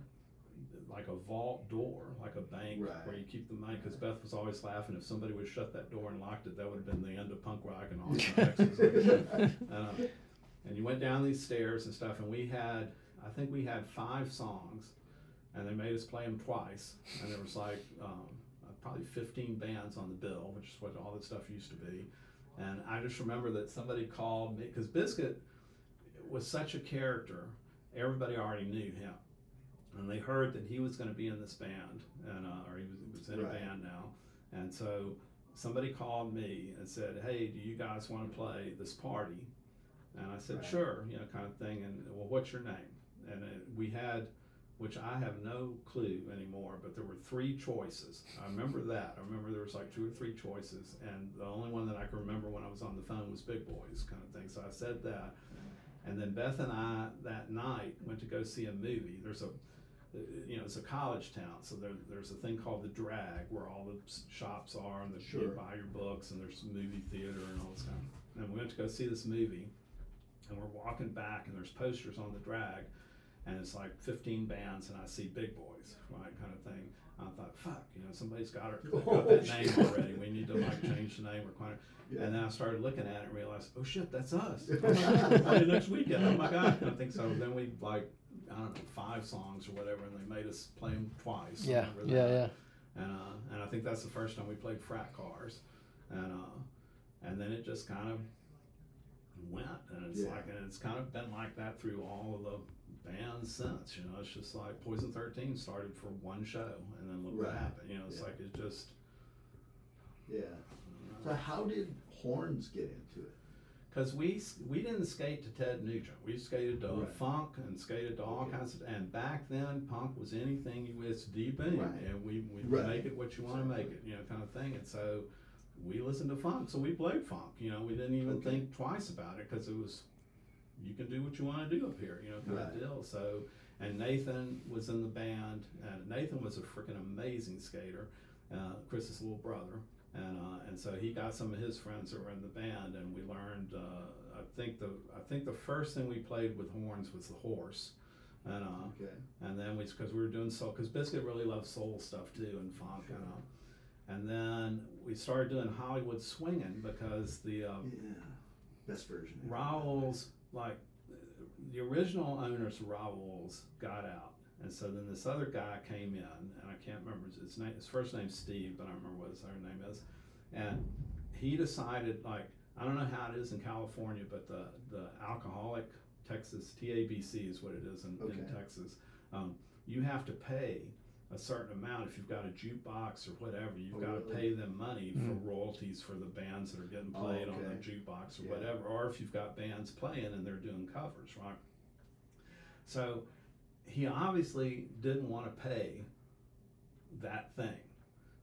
like a vault door, like a bank Right. where you keep the money. Because Beth was always laughing if somebody would shut that door and locked it, that would have been the end of punk rock and Austin, Texas. Um, and you went down these stairs and stuff, and we had, I think we had five songs, and they made us play them twice, and there was like um, uh, probably 15 bands on the bill, which is what all that stuff used to be. And I just remember that somebody called me because Biscuit was such a character, everybody already knew him. And they heard that he was going to be in this band, and uh, or he was, was in a band now, and so somebody called me and said, "Hey, do you guys want to play this party?" And I said, Right. "Sure," you know, kind of thing. And well, what's your name? And it, we had, which I have no clue anymore, but there were three choices. I remember that. I remember there was like two or three choices, and the only one that I can remember when I was on the phone was Big Boys, kind of thing. So I said that, and then Beth and I that night went to go see a movie. There's a Uh, you know, it's a college town, so there, there's a thing called the drag where all the shops are and the, you Sure. buy your books and there's a movie theater and all this kind of. And we went to go see this movie, and we're walking back and there's posters on the drag, and it's like 15 bands and I see Big Boys, right, kind of thing. I thought, fuck, you know, somebody's got, her, got Oh, that shit. name already. We need to like change the name or kind. Yeah. And then I started looking at it and realized, oh shit, that's us. Oh my God, we're playing next weekend. Oh my god! And I think so. Then we like, I don't know, five songs or whatever, and they made us play them twice. Yeah, yeah, that. yeah. And uh, and I think that's the first time we played frat cars, and uh, and then it just kind of went, and it's Yeah. like, and it's kind of been like that through all of the bands since. You know, it's just like Poison Thirteen started for one show, and then look what happened. You know, it's Yeah. like it just. Yeah. So how did horns get into it? Because we we didn't skate to Ted Nugent. We skated to Right. funk and skated to all Okay. kinds of. And back then, punk was anything you was deep in, Right. and we we Right. make it what you want to make it, you know, kind of thing. And so we listened to funk, so we played funk. You know, we didn't even Okay. think twice about it because it was you can do what you want to do up here, you know, kind of deal. So and Nathan was in the band, and Nathan was a freaking amazing skater, uh, Chris's little brother and uh, and so he got some of his friends that were in the band, and we learned. Uh, I think the I think the first thing we played with horns was the horse, and uh, Okay. and then we because we were doing soul because Biscuit really loves soul stuff too and funk and uh, and then we started doing Hollywood swinging because the uh, Yeah. Best version. Raoul's like the original owners of Raoul's got out, and so then this other guy came in, and I can't remember his, his name. His first name's Steve, but I don't remember what his other name is. And he decided, like, I don't know how it is in California, but the the alcoholic Texas TABC is what it is in, in Texas. Um, you have to pay a certain amount if you've got a jukebox or whatever. You've Oh, got to pay them money for Mhm. royalties for the bands that are getting Oh, played on the jukebox or Yeah. whatever, or if you've got bands playing and they're doing covers, right? So he obviously didn't want to pay that thing,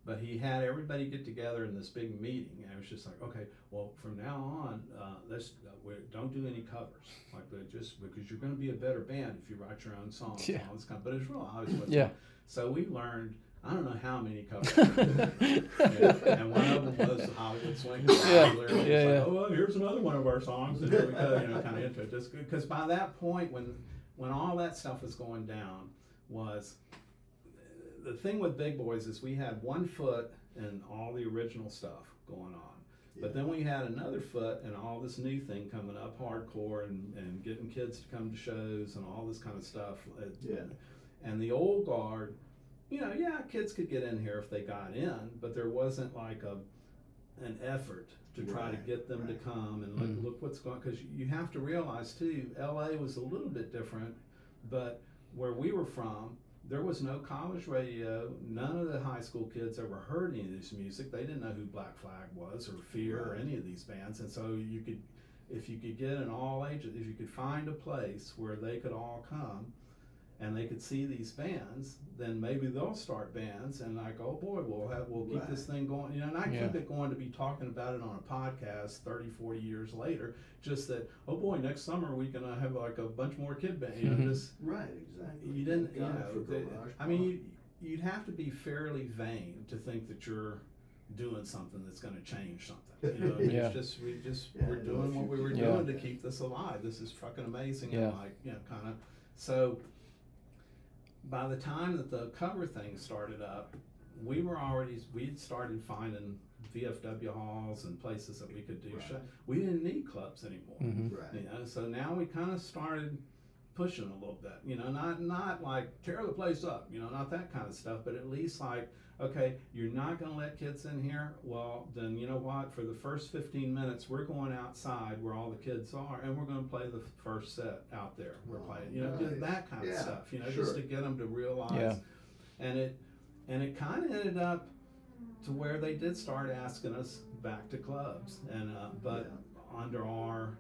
but he had everybody get together in this big meeting, and it was just like, okay, well, from now on, uh, let's uh, don't do any covers, like just because you're going to be a better band if you write your own songs Yeah. all this kind. Of, but it's real obvious. What's Yeah. So we learned. I don't know how many covers. Yeah, and one of them was Hollywood Swing. Yeah, it's yeah, like. Oh, well, here's another one of our songs, and here we go. You know, kind of into it. Just because by that point, when when all that stuff was going down, was the thing with Big Boys is we had one foot in all the original stuff going on. But then we had another foot and all this new thing coming up, hardcore and, and getting kids to come to shows and all this kind of stuff. Uh, Yeah. And the old guard, you know, yeah, kids could get in here if they got in, but there wasn't like a an effort to try to get them to come and look, Mm. look what's going. Because you have to realize too, L.A. was a little bit different, but where we were from, there was no college radio. None of the high school kids ever heard any of this music. They didn't know who Black Flag was or Fear or any of these bands, and so you could, if you could get an all ages, if you could find a place where they could all come, and they could see these bands, then maybe they'll start bands and like, oh boy, we'll have we'll keep this thing going. You know, and I Yeah. keep it going to be talking about it on a podcast 30, 40 years later. Just that, oh boy, next summer we're gonna have like a bunch more kid bands. You know, just Right, exactly. you didn't, you know, for the- I mean, you, you'd have to be fairly vain to think that you're doing something that's going to change something. You know, I mean, Yeah. it's just we just Yeah, we're doing what we were people. doing to keep this alive. This is fucking amazing. Yeah. And like, you know, kind of. So by the time that the cover thing started up, we were already we had started finding VFW halls and places that we could do Right. show. We didn't need clubs anymore. Mhm. Right. You know, so now we kind of started pushing a little bit. You know, not not like tear the place up. You know, not that kind of stuff, but at least like, okay, you're not going to let kids in here. Well, then you know what? For the first 15 minutes, we're going outside where all the kids are, and we're going to play the first set out there. We're Oh, playing, you know, nice. that kind of stuff. You know, sure. just to get them to realize. Yeah. And it and it kind of ended up to where they did start asking us back to clubs, and uh, but under our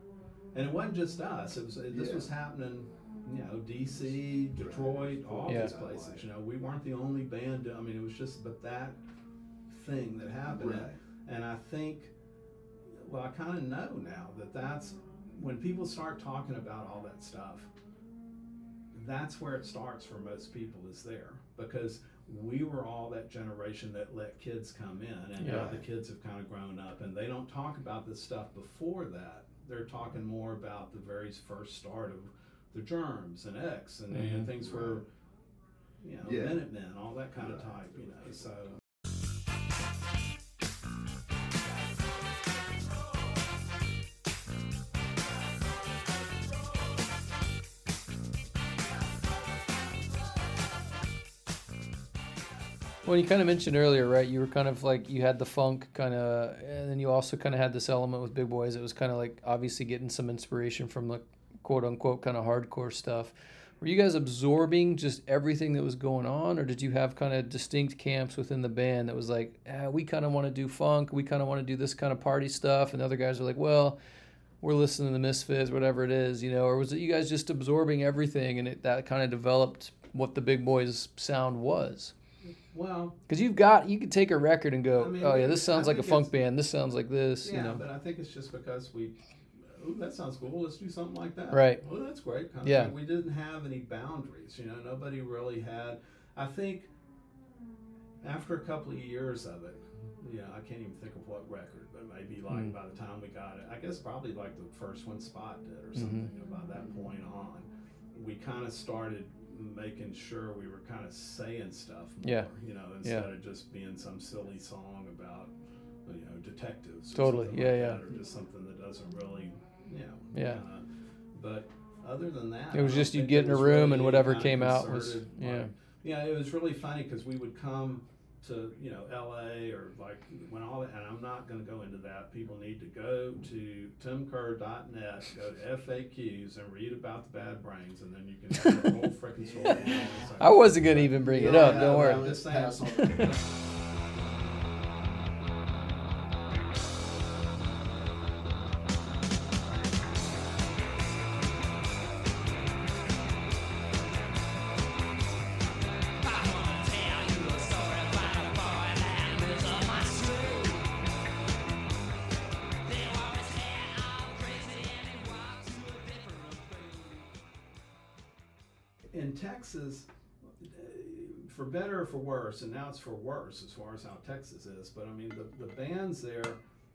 and it wasn't just us. It was this Yeah. was happening, you know, mm-hmm. D.C., Detroit, all Yeah. these places. You know, we weren't the only band. do- I mean, it was just but that thing that happened, Right. and I think, well, I kind of know now that that's when people start talking about all that stuff. That's where it starts for most people is there because we were all that generation that let kids come in and now Yeah. the kids have kind of grown up and they don't talk about this stuff before that they're talking more about the very first start of the germs and X and, and Mhm. things for you know Yeah. Minutemen, all that kind of type, you know. So Well, you kind of mentioned earlier, right? You were kind of like you had the funk kind of, and then you also kind of had this element with Big Boys. It was kind of like obviously getting some inspiration from like quote unquote kind of hardcore stuff. Were you guys absorbing just everything that was going on, or did you have kind of distinct camps within the band that was like, ah, we kind of want to do funk, we kind of want to do this kind of party stuff, and the other guys are like, well, we're listening to the Misfits, whatever it is, you know, or was it you guys just absorbing everything and it that kind of developed what the Big Boys sound was? well, Because you've got, you could take a record and go, I mean, oh yeah, this sounds like a funk band. This sounds like this. yeah, you know, but I think it's just because we. Oh, that sounds cool. Let's do something like that. Right. Well, that's great. Kind of Yeah. thing. We didn't have any boundaries. You know, nobody really had. I think after a couple of years of it, you know, I can't even think of what record, but maybe like Mm. by the time we got it, I guess probably like the first one Spot did or Mhm. something. You know, by that point on, we kind of started making sure we were kind of saying stuff more. Yeah. You know, instead of just being some silly song about you know detectives. Totally. Yeah, like yeah. or just something that doesn't really, you know. Yeah. kinda- uh, but other than that, It was just you'd get in a was room and whatever came out was- yeah. like- yeah, it was really funny because we would come to you know L.A. or like when all that, and I'm not going to go into that. People need to go to timkerr.net, go to FAQs, and read about the bad brains, and then you can have the whole freaking story. you know, I wasn't gonna even bring it up. Don't worry. better or for worse, and now it's for worse as far as how Texas is. But I mean, the, the bands there,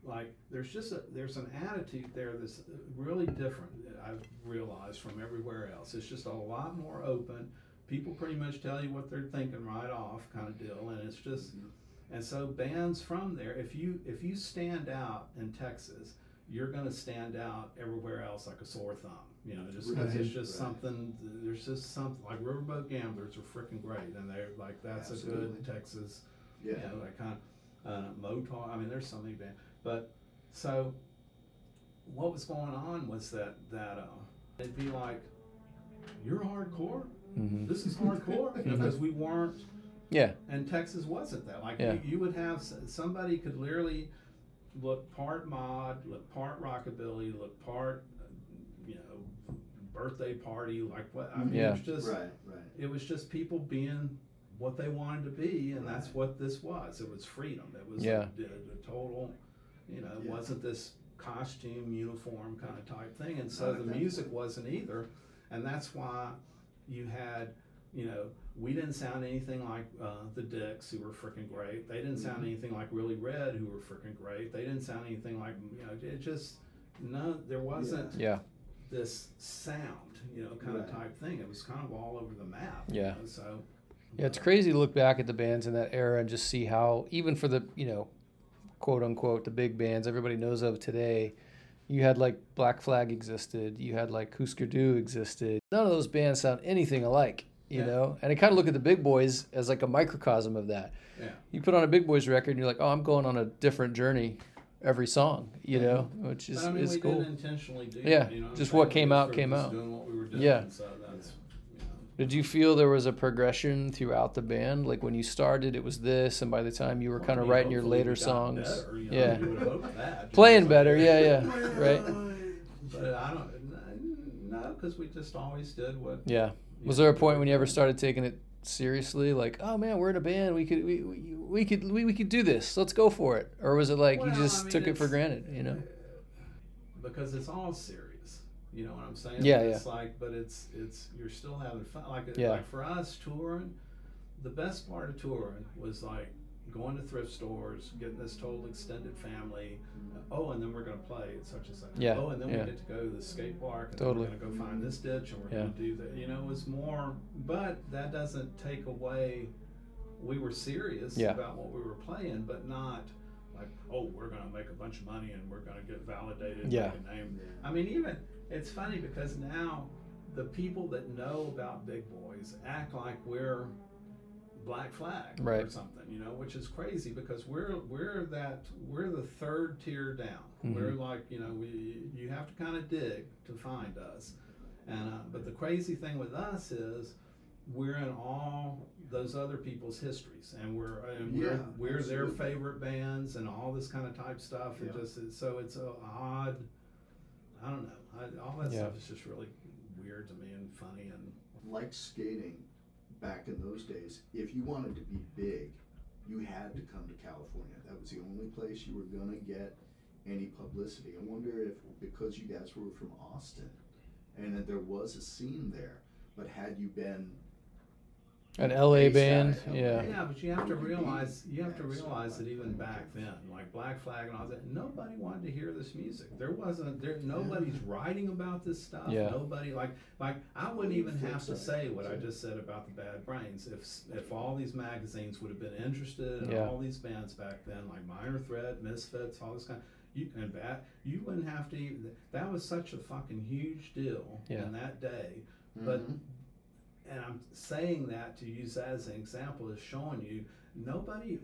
like, there's just a there's an attitude there that's really different. I've realized from everywhere else. It's just a lot more open. People pretty much tell you what they're thinking right off, kind of deal, and it's just. Mm-hmm. And so bands from there, if you if you stand out in Texas, you're going to stand out everywhere else like a sore thumb. You know, just because it's just right. something. There's just something like Riverboat Gamblers are freaking great, and they're like that's a good Texas. Yeah. You know, that kind of uh, Motar. I mean, there's so many bands, but so what was going on was that that uh, it'd be like, you're hardcore. hmm This is hardcore Mhm. because we weren't Yeah. and Texas wasn't that. Like Yeah. you, you would have s- somebody could literally look part mod, look part rockabilly, look part, you know, birthday party, like what I mean, Yeah. it was just right, right. it was just people being what they wanted to be, and that's what this was. It was freedom. It was Yeah. a, a total, you know, it Yeah. wasn't this costume uniform kind of type thing, and so the at that music wasn't either, and that's why you had. You know, we didn't sound anything like uh, the Dicks, who were freaking great. They didn't sound Mhm. anything like Really Red, who were freaking great. They didn't sound anything like you know. It just no, there wasn't Yeah. This sound, you know, kind of type thing. It was kind of all over the map. Yeah. You know, so. Yeah, it's uh, crazy to look back at the bands in that era and just see how, even for the, you know, quote unquote, the big bands everybody knows of today, you had like Black Flag existed, you had like Husker Du existed. None of those bands sound anything alike, you Yeah. know? And I kind of look at the big boys as like a microcosm of that. Yeah. You put on a big boys record and you're like, oh, I'm going on a different journey every song, you know, which is, I mean, is cool. intentionally do Yeah, that, you know. Just what came out, came out. Doing what we were doing. Yeah. So that's. Did you feel there was a progression throughout the band? Like when you started, it was this, and by the time you were Well, kind I of mean, writing your later songs, better, you know, yeah, you would hope that. Playing It's better, yeah, yeah, right. But I don't, no, because we just always did what. yeah. Was know, there a point when you ever started taking it seriously? Like, oh man, we're in a band. We could, we, we, we could, we, we could do this. Let's go for it. Or was it like you just I mean, took it for granted? You know? because it's all serious. You know what I'm saying? Yeah, It's like, but it's it's you're still having fun. Like Yeah. like for us touring, the best part of touring was like going to thrift stores, getting this total extended family. Oh, and then we're gonna play at such and such. Yeah, Oh, and then yeah. we get to go to the skate park, and Totally. we're gonna go find this ditch, and we're Yeah. gonna do that. You know, it was more, but that doesn't take away. We were serious Yeah. about what we were playing, but not like, oh, we're gonna make a bunch of money and we're gonna get validated. and Yeah. name. I mean, even it's funny because now the people that know about Big Boys act like we're Black Flag or something, you know, which is crazy because we're we're that we're the third tier down. Mhm. We're like, you know, we you have to kind of dig to find us. And uh, but the crazy thing with us is we're in all those other people's histories, and we're and we're Yeah, we're their favorite bands and all this kind of type stuff. It Yeah. just is, so it's a odd. I don't know. I, all that Yeah. stuff is just really weird to me and funny and like skating back in those days, if you wanted to be big, you had to come to California. That was the only place you were gonna get any publicity. I wonder if because you guys were from Austin and that there was a scene there, but had you been An LA band, out yeah. Yeah, but you have to Would you be realize you have to realize that even back then, like Black Flag and all that, nobody wanted to hear this music. There wasn't there nobody's writing about this stuff. Yeah. Nobody like like I wouldn't even have to say what I just said about the Bad Brains. If if all these magazines would have been interested in Yeah. all these bands back then, like Minor Threat, Misfits, all this kind. Of, You and bad, you wouldn't have to. Even, that was such a fucking huge deal Yeah. in that day. But Mhm. And I'm saying that to use that as an example is showing you nobody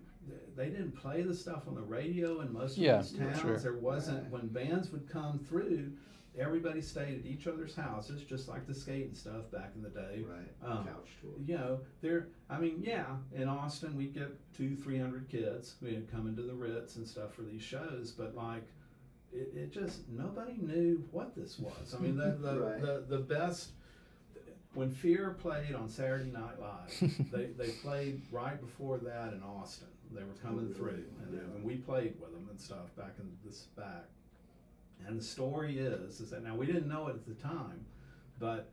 they didn't play the stuff on the radio in most of these towns. sure. There wasn't Right. when bands would come through, everybody stayed at each other's houses, just like the skating stuff back in the day. right, um, couch tour. You know, there. I mean, yeah, in Austin we get two, three hundred kids you know, coming to the Ritz and stuff for these shows, but like, it, it just nobody knew what this was. I mean, the the, Right. the, the best when Fear played on Saturday Night Live, they they played right before that in Austin. They were coming really? through, and, Yeah. and we played with them and stuff back in this back. And the story is, is that now we didn't know it at the time, but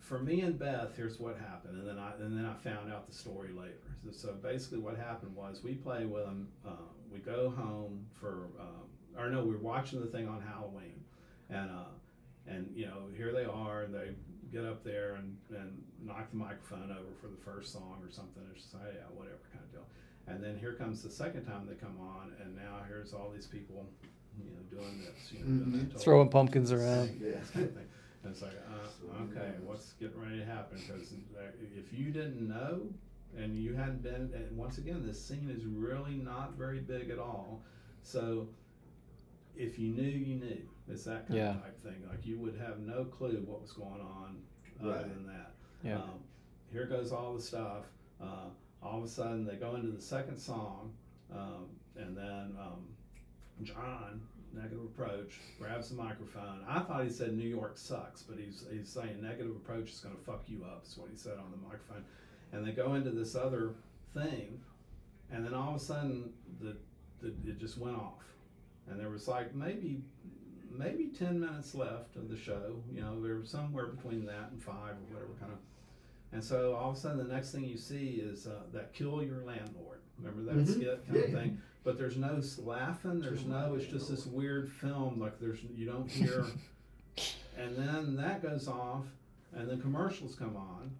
for me and Beth, here's what happened, and then I and then I found out the story later. So, so basically, what happened was we play with them. Uh, we go home for, uh, or no, we were watching the thing on Halloween, and uh, and you know here they are, and they get up there and and knock the microphone over for the first song or something. It's just like, yeah, whatever kind of deal. And then here comes the second time they come on, and now here's all these people, you know, doing this, you know, doing Mhm. that Throwing pumpkins around. thing, this kind of. And it's like, uh, okay, what's getting ready to happen? Because if you didn't know, and you hadn't been, and once again, this scene is really not very big at all. So if you knew, you knew. It's that kind Yeah. of type thing. Like you would have no clue what was going on other Right. than that. Yeah. Um, here goes all the stuff. Uh, all of a sudden, they go into the second song, um, and then um, John, negative approach, grabs the microphone. I thought he said New York sucks, but he's he's saying negative approach is going to fuck you up. Is what he said on the microphone. And they go into this other thing, and then all of a sudden the, the it just went off, and there was like maybe maybe ten minutes left of the show. You know, there was somewhere between that and five or whatever kind of. And so all of a sudden, the next thing you see is uh, that "Kill Your Landlord." Remember that Mhm. skit kind of thing. But there's no laughing. There's Kill no. my It's just this weird film. Like there's you don't hear. and then that goes off, and the commercials come on.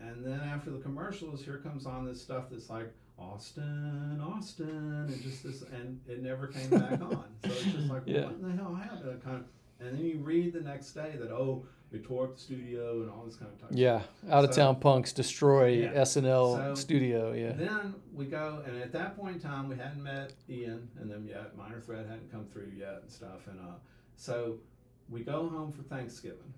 And then after the commercials, here comes on this stuff that's like Austin, Austin, and just this, and it never came back on. So it's just like, Yeah. what in the hell happened? It kind of, and then you read the next day that oh, they tore up the studio and all this kind of stuff. Yeah, out of town punks destroy Yeah. SNL So- studio. Yeah, Then we go, and at that point in time, we hadn't met Ian and them yet. Minor Threat hadn't come through yet and stuff. And uh, so we go home for Thanksgiving,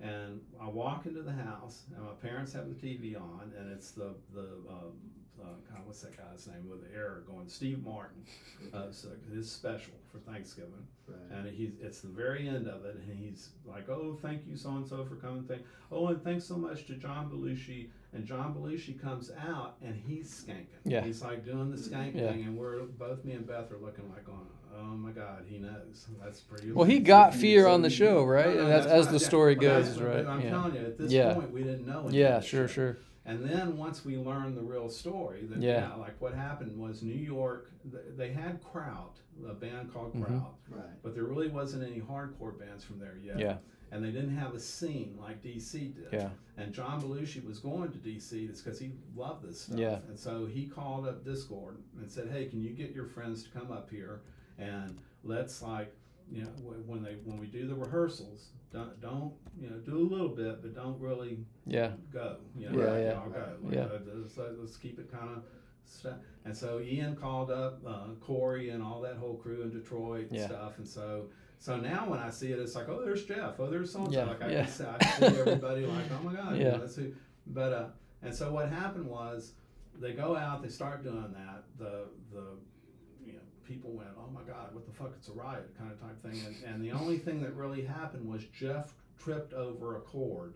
and I walk into the house, and my parents have the TV on, and it's the the um, uh, God, what's that guy's name with the error going? Steve Martin. Uh, so his special for Thanksgiving. Right. And he's it's the very end of it, and he's like, "Oh, thank you so and so for coming. Thank oh, and thanks so much to John Belushi." And John Belushi comes out, and he's skanking. Yeah. he's like doing the skank Yeah. thing, and we're both me and Beth are looking like, going, "Oh my God, he knows." That's pretty. well, he got fear on the show, right? no, that's as the story goes, right? I'm yeah. telling you, at this point, we didn't know. yeah, sure, sure. And then once we learned the real story, that Yeah. yeah, like what happened was New York, they had Kraut, a band called Mhm. Kraut, Right. but there really wasn't any hardcore bands from there yet. Yeah. And they didn't have a scene like DC did. Yeah. And John Belushi was going to DC just because he loved this stuff. Yeah. And so he called up Dischord and said, "Hey, can you get your friends to come up here and let's like, you know, wh- when they when we do the rehearsals, don't don't you know do a little bit, but don't really Yeah. go. You know, Yeah, like, yeah. Go. Yeah. Uh, let's, uh, let's keep it kind of. St- and so Ian called up uh, Corey and all that whole crew in Detroit and Yeah. stuff. And so so now when I see it, it's like, oh, there's Jeff. Oh, there's so. Yeah, Like I yeah. can see, I see everybody like, oh my god, you Yeah. know, that's who. But uh, and so what happened was they go out, they start doing that. The the you people went, oh my god, what the fuck? It's a riot kind of type thing. And, and the only thing that really happened was Jeff tripped over a cord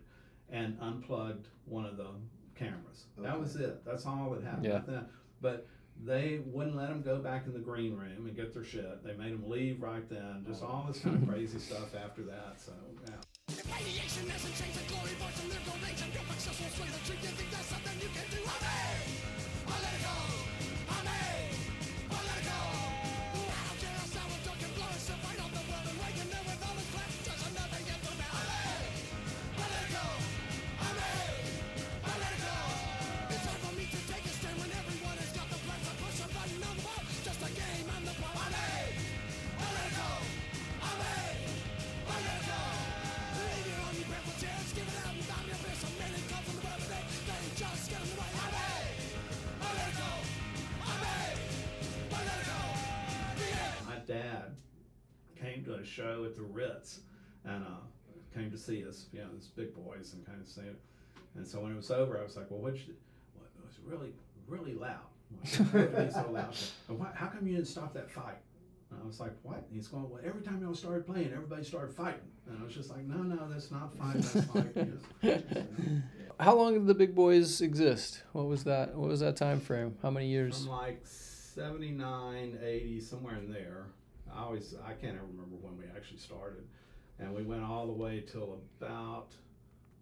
and unplugged one of the cameras. That was it. That's all that happened. Yeah. Nothing- But they wouldn't let them go back in the green room and get their shit. They made them leave right then. Just all this kind of crazy stuff after that. So yeah. Radiation hasn't changed the glory bar to live on ancient Your successful slay the tree You think that's something you can do I'm I let came to a show at the Ritz and uh, came to see us, you know, these big boys and kind of see it. And so when it was over, I was like, well, what you, well, it was really, really loud. Like, "How could it be so loud? And why, how come you didn't stop that fight? And I was like, what? And he's going, well, every time y'all started playing, everybody started fighting. And I was just like, no, no, that's not fighting. That's like, you know, How long did the big boys exist? What was that? What was that time frame? How many years? From like 79, 80, somewhere in there. I always, I can't ever remember when we actually started. And we went all the way till about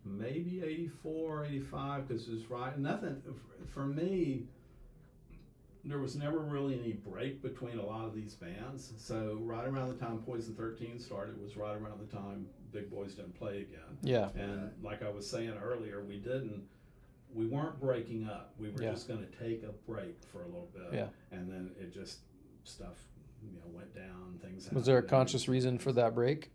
maybe 84, 85, because it was right. Nothing, for me, there was never really any break between a lot of these bands. So right around the time Poison 13 started was right around the time Big Boys didn't play again. Yeah. And like I was saying earlier, we didn't, we weren't breaking up. We were Yeah. just going to take a break for a little bit. Yeah. And then it just stuff, you know, went down. Things. Was there a conscious reason for that break?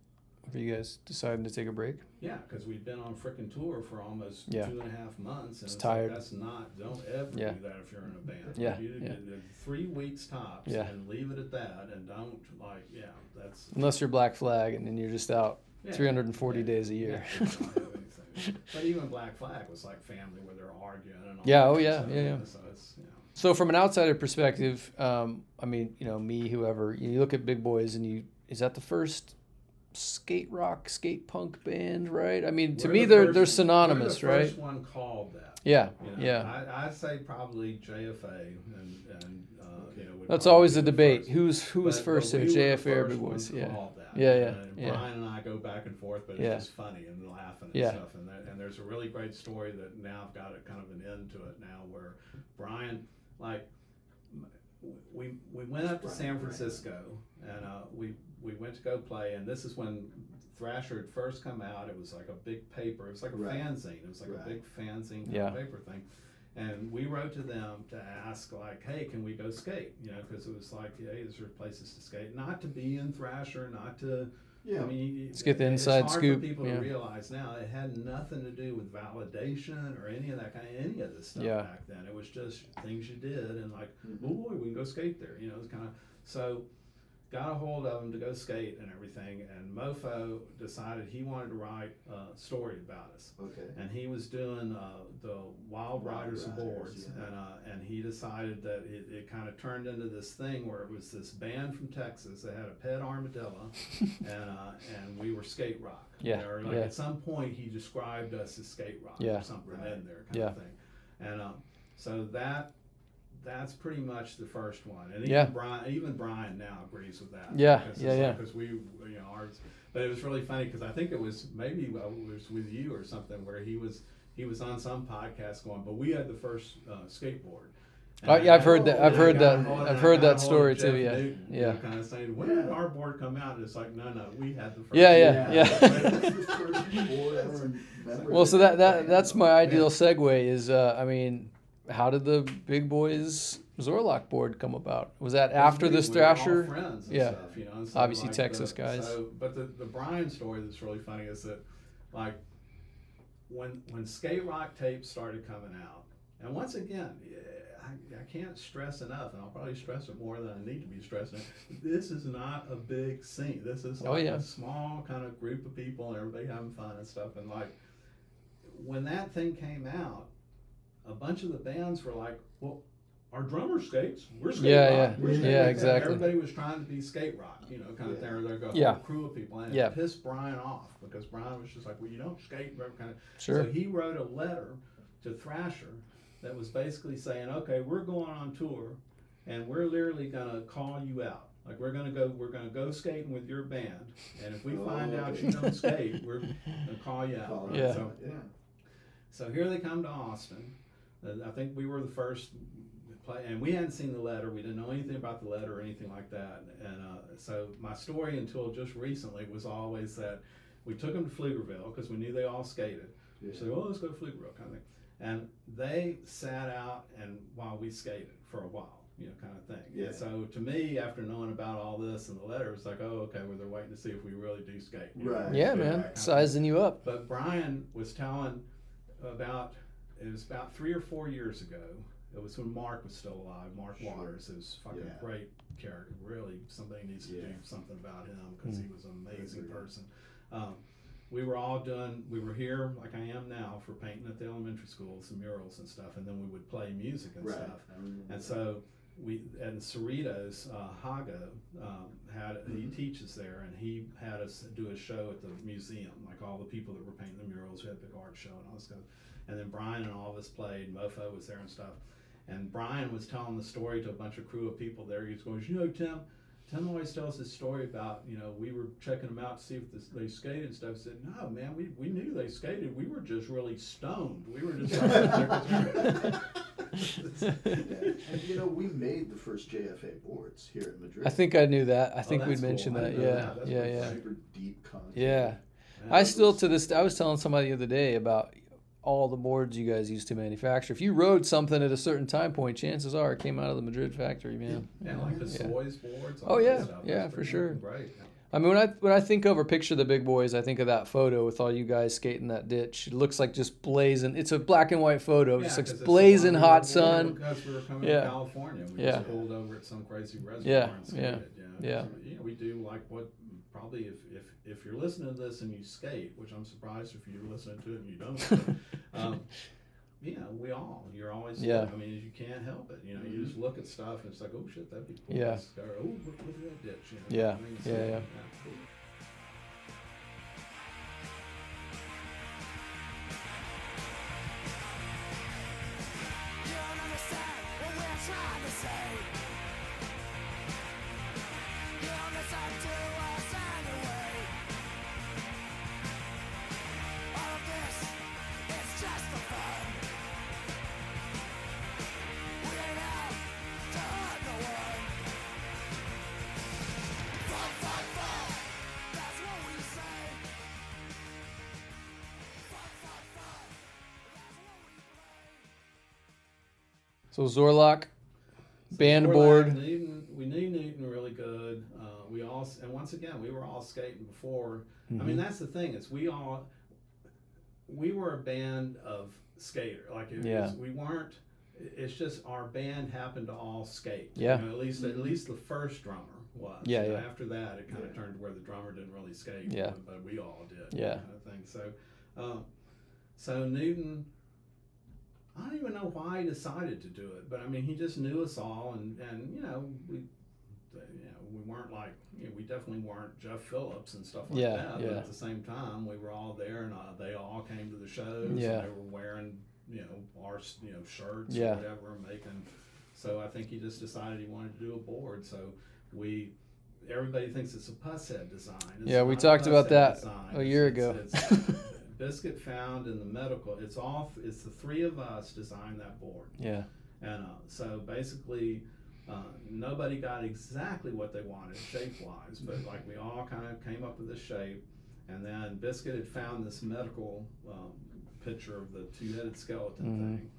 For you guys deciding to take a break? Yeah, because we've been on frickin' tour for almost Yeah. two and a half months. And It's like, tired. that's not. Don't ever Yeah. do that if you're in a band. Yeah, you, yeah. Three weeks tops. Yeah. And leave it at that. And don't like. Yeah. That's. Unless you're Black Flag and then you're just out Yeah, 340 yeah, days a year. yeah, you don't have anything. but even Black Flag was like family where they're arguing and all Yeah, that oh, yeah, yeah, yeah. So it's you know. So from an outsider perspective, um, I mean, you know, me, whoever, you look at Big Boys, and you is that the first skate rock, skate punk band, right? I mean, to We're me, the they're first- they're synonymous, the right? First one called that. Yeah, You know, yeah. I, I'd say probably JFA, and, and uh, you know. That's always a debate. Who's who was But- first but we JFA or Big Boys? Yeah, that. Yeah, yeah, And yeah. Brian and I go back and forth, but Yeah. it's just funny and laughing and Yeah. stuff. And, there, and there's a really great story that now I've got a kind of an end to it now, where Brian, like, we we went up to Brian, San Brian. Francisco and uh, we we went to go play, and this is when Thrasher had first come out. It was like a big paper. It was like a Right. fanzine. It was like Right. a big fanzine kind Yeah. of paper thing. And we wrote to them to ask, like, hey, can we go skate? You know, because it was like, hey, is there places to skate? Not to be in Thrasher, not to. Yeah. I mean, Let's get the inside it's inside hard scoop, For people yeah. to realize now it had nothing to do with validation or any of that kind of any of this stuff Yeah. back then. It was just things you did and like, oh boy, we can go skate there. You know, it's kind of so. Got a hold of him to go skate and everything, and Mofo decided he wanted to write a story about us Okay. and he was doing uh, the Wild Wild Riders Riders, boards, yeah. and uh, and he decided that it, it kind of turned into this thing where it was this band from Texas that had a pet armadillo, and uh, and we were skate rock. Yeah, Or like yeah. at some point he described us as skate rock Yeah. or something Right. in there kind Yeah. of thing, and um, so that. That's pretty much the first one, and even Yeah. Brian, even Brian now agrees with that. Yeah, because yeah, yeah. Because we, you know, ours, but it was really funny because I think it was maybe it was with you or something where he was he was on some podcast going, but we had the first uh, skateboard. And Oh, I yeah, I've heard that- I've and I heard that- I've heard that story too, yeah, Newton, you yeah. know, kind of saying, when did our board come out? And it's like, no, no, we had the first. Yeah, one. yeah, yeah. That's the first board I remember Well, so that, that that's my ideal segue. Is uh, I mean, how did the Big Boys Zorlac board come about? Was that after we, this we Thrasher? friends Yeah. stuff, you know, so Obviously like Texas the, guys. So, but the, the Brian story that's really funny is that, like, when when skate rock tapes started coming out, and once again, I, I can't stress enough, and I'll probably stress it more than I need to be stressing. This is not a big scene. This is oh, like Oh, yeah. a small kind of group of people, and everybody having fun and stuff. And like, when that thing came out, a bunch of the bands were like, "Well, our drummer skates. We're skate Yeah, rock. yeah. We're skate Yeah, rock." exactly. Everybody was trying to be skate rock, you know, kind of Yeah. thing. Or they're a Yeah. crew of people, and Yeah. it pissed Brian off because Brian was just like, "Well, you don't skate," kind of. Sure. So he wrote a letter to Thrasher that was basically saying, "Okay, we're going on tour, and we're literally gonna call you out." Like we're gonna go, we're gonna go skating with your band, and if we Oh, find out you don't skate, we're gonna call you out. Follow right? Yeah. So, Yeah. so here they come to Austin. I think we were the first play, and we hadn't seen the letter. We didn't know anything about the letter or anything like that. And uh, so my story until just recently was always that we took them to Pflugerville because we knew they all skated. Yeah. So oh, let's go to Pflugerville kind of thing. And they sat out and while we skated for a while, you know, kind of thing. Yeah. And so to me, after knowing about all this and the letter, it's like, oh, okay, well they're waiting to see if we really do skate. Right. yeah, that man, kind of thing. sizing you up. But Brian was telling about it was about three or four years ago. It was when Mark was still alive. Mark Sure. Waters, who's fucking Yeah. great character. Really, somebody needs to do Yeah. something about him because Mm. he was an amazing Agreed. person. Um, we were all done. We were here like I am now for painting at the elementary school, some murals and stuff, and then we would play music and Right. stuff. And that. so we and Cerritos, uh, Hago um, had he Mhm. teaches there, and he had us do a show at the museum, like all the people that were painting the murals. We had a big art show and all this stuff. And then Brian and all of us played. Mofo was there and stuff. And Brian was telling the story to a bunch of crew of people there. He was going, you know, Tim. Tim always tells this story about, you know, we were checking them out to see if this, they skated and stuff. He said, no, man, we, we knew they skated. We were just really stoned. We were just like, And you know, we made the first JFA boards here in Madrid. I think I knew that. I oh, think Oh, we'd mentioned cool. That. Yeah, that. That's yeah, yeah, Super deep content. yeah. And I still to this. I was telling somebody the other day about all the boards you guys used to manufacture. If you rode something at a certain time point, chances are it came out of the Madrid factory, man. Yeah, like the Yeah. Boards. Oh, yeah. Yeah, for sure. Right. I mean, when I when I think of or picture the big boys, I think of that photo with all you guys skating that ditch. It looks like just blazing. It's a black and white photo, Yeah, just like it's blazing hot sun. Because we were coming Yeah. to California, we Yeah. just pulled over at some crazy reservoir Yeah, and yeah, skated. You know? yeah. So, yeah, we do like what probably if, if if you're listening to this and you skate, which I'm surprised if you're listening to it and you don't. um, know, we all, you're always, Yeah. I mean, you can't help it. You know, you just look at stuff and it's like, oh shit, that'd be cool. Yeah. Let's oh, look, look at that ditch. You know, Yeah. I mean, Yeah, yeah. cool. So Zorlac, band We're board. like Newton, we knew Newton really good. Uh, we all, and once again, we were all skating before. I Mm-hmm. mean, that's the thing is we all, we were a band of skater. Like it Yeah. was, we weren't. It's just our band happened to all skate. Yeah. You know, at least at least the first drummer was. Yeah, yeah. After that, it kind of Yeah. turned to where the drummer didn't really skate. Yeah. But, but we all did. Yeah. Kind of thing. So, um, so Newton. I don't even know why he decided to do it, but I mean, he just knew us all, and and you know, we, you know, we weren't like, you know, we definitely weren't Jeff Phillips and stuff like Yeah, that. yeah. But at the same time, we were all there, and uh, they all came to the shows. Yeah. And they were wearing, you know, our you know shirts Yeah. or whatever, making. So I think he just decided he wanted to do a board. So we. Everybody thinks it's a Pushead design. It's Yeah, we talked about that design. a year it's- ago. it's- Biscuit found in the medical. It's all. It's the three of us designed that board, Yeah. and uh, so basically, uh, nobody got exactly what they wanted shape wise, but like we all kind of came up with this shape, and then Biscuit had found this medical um, picture of the two headed skeleton Mhm. thing.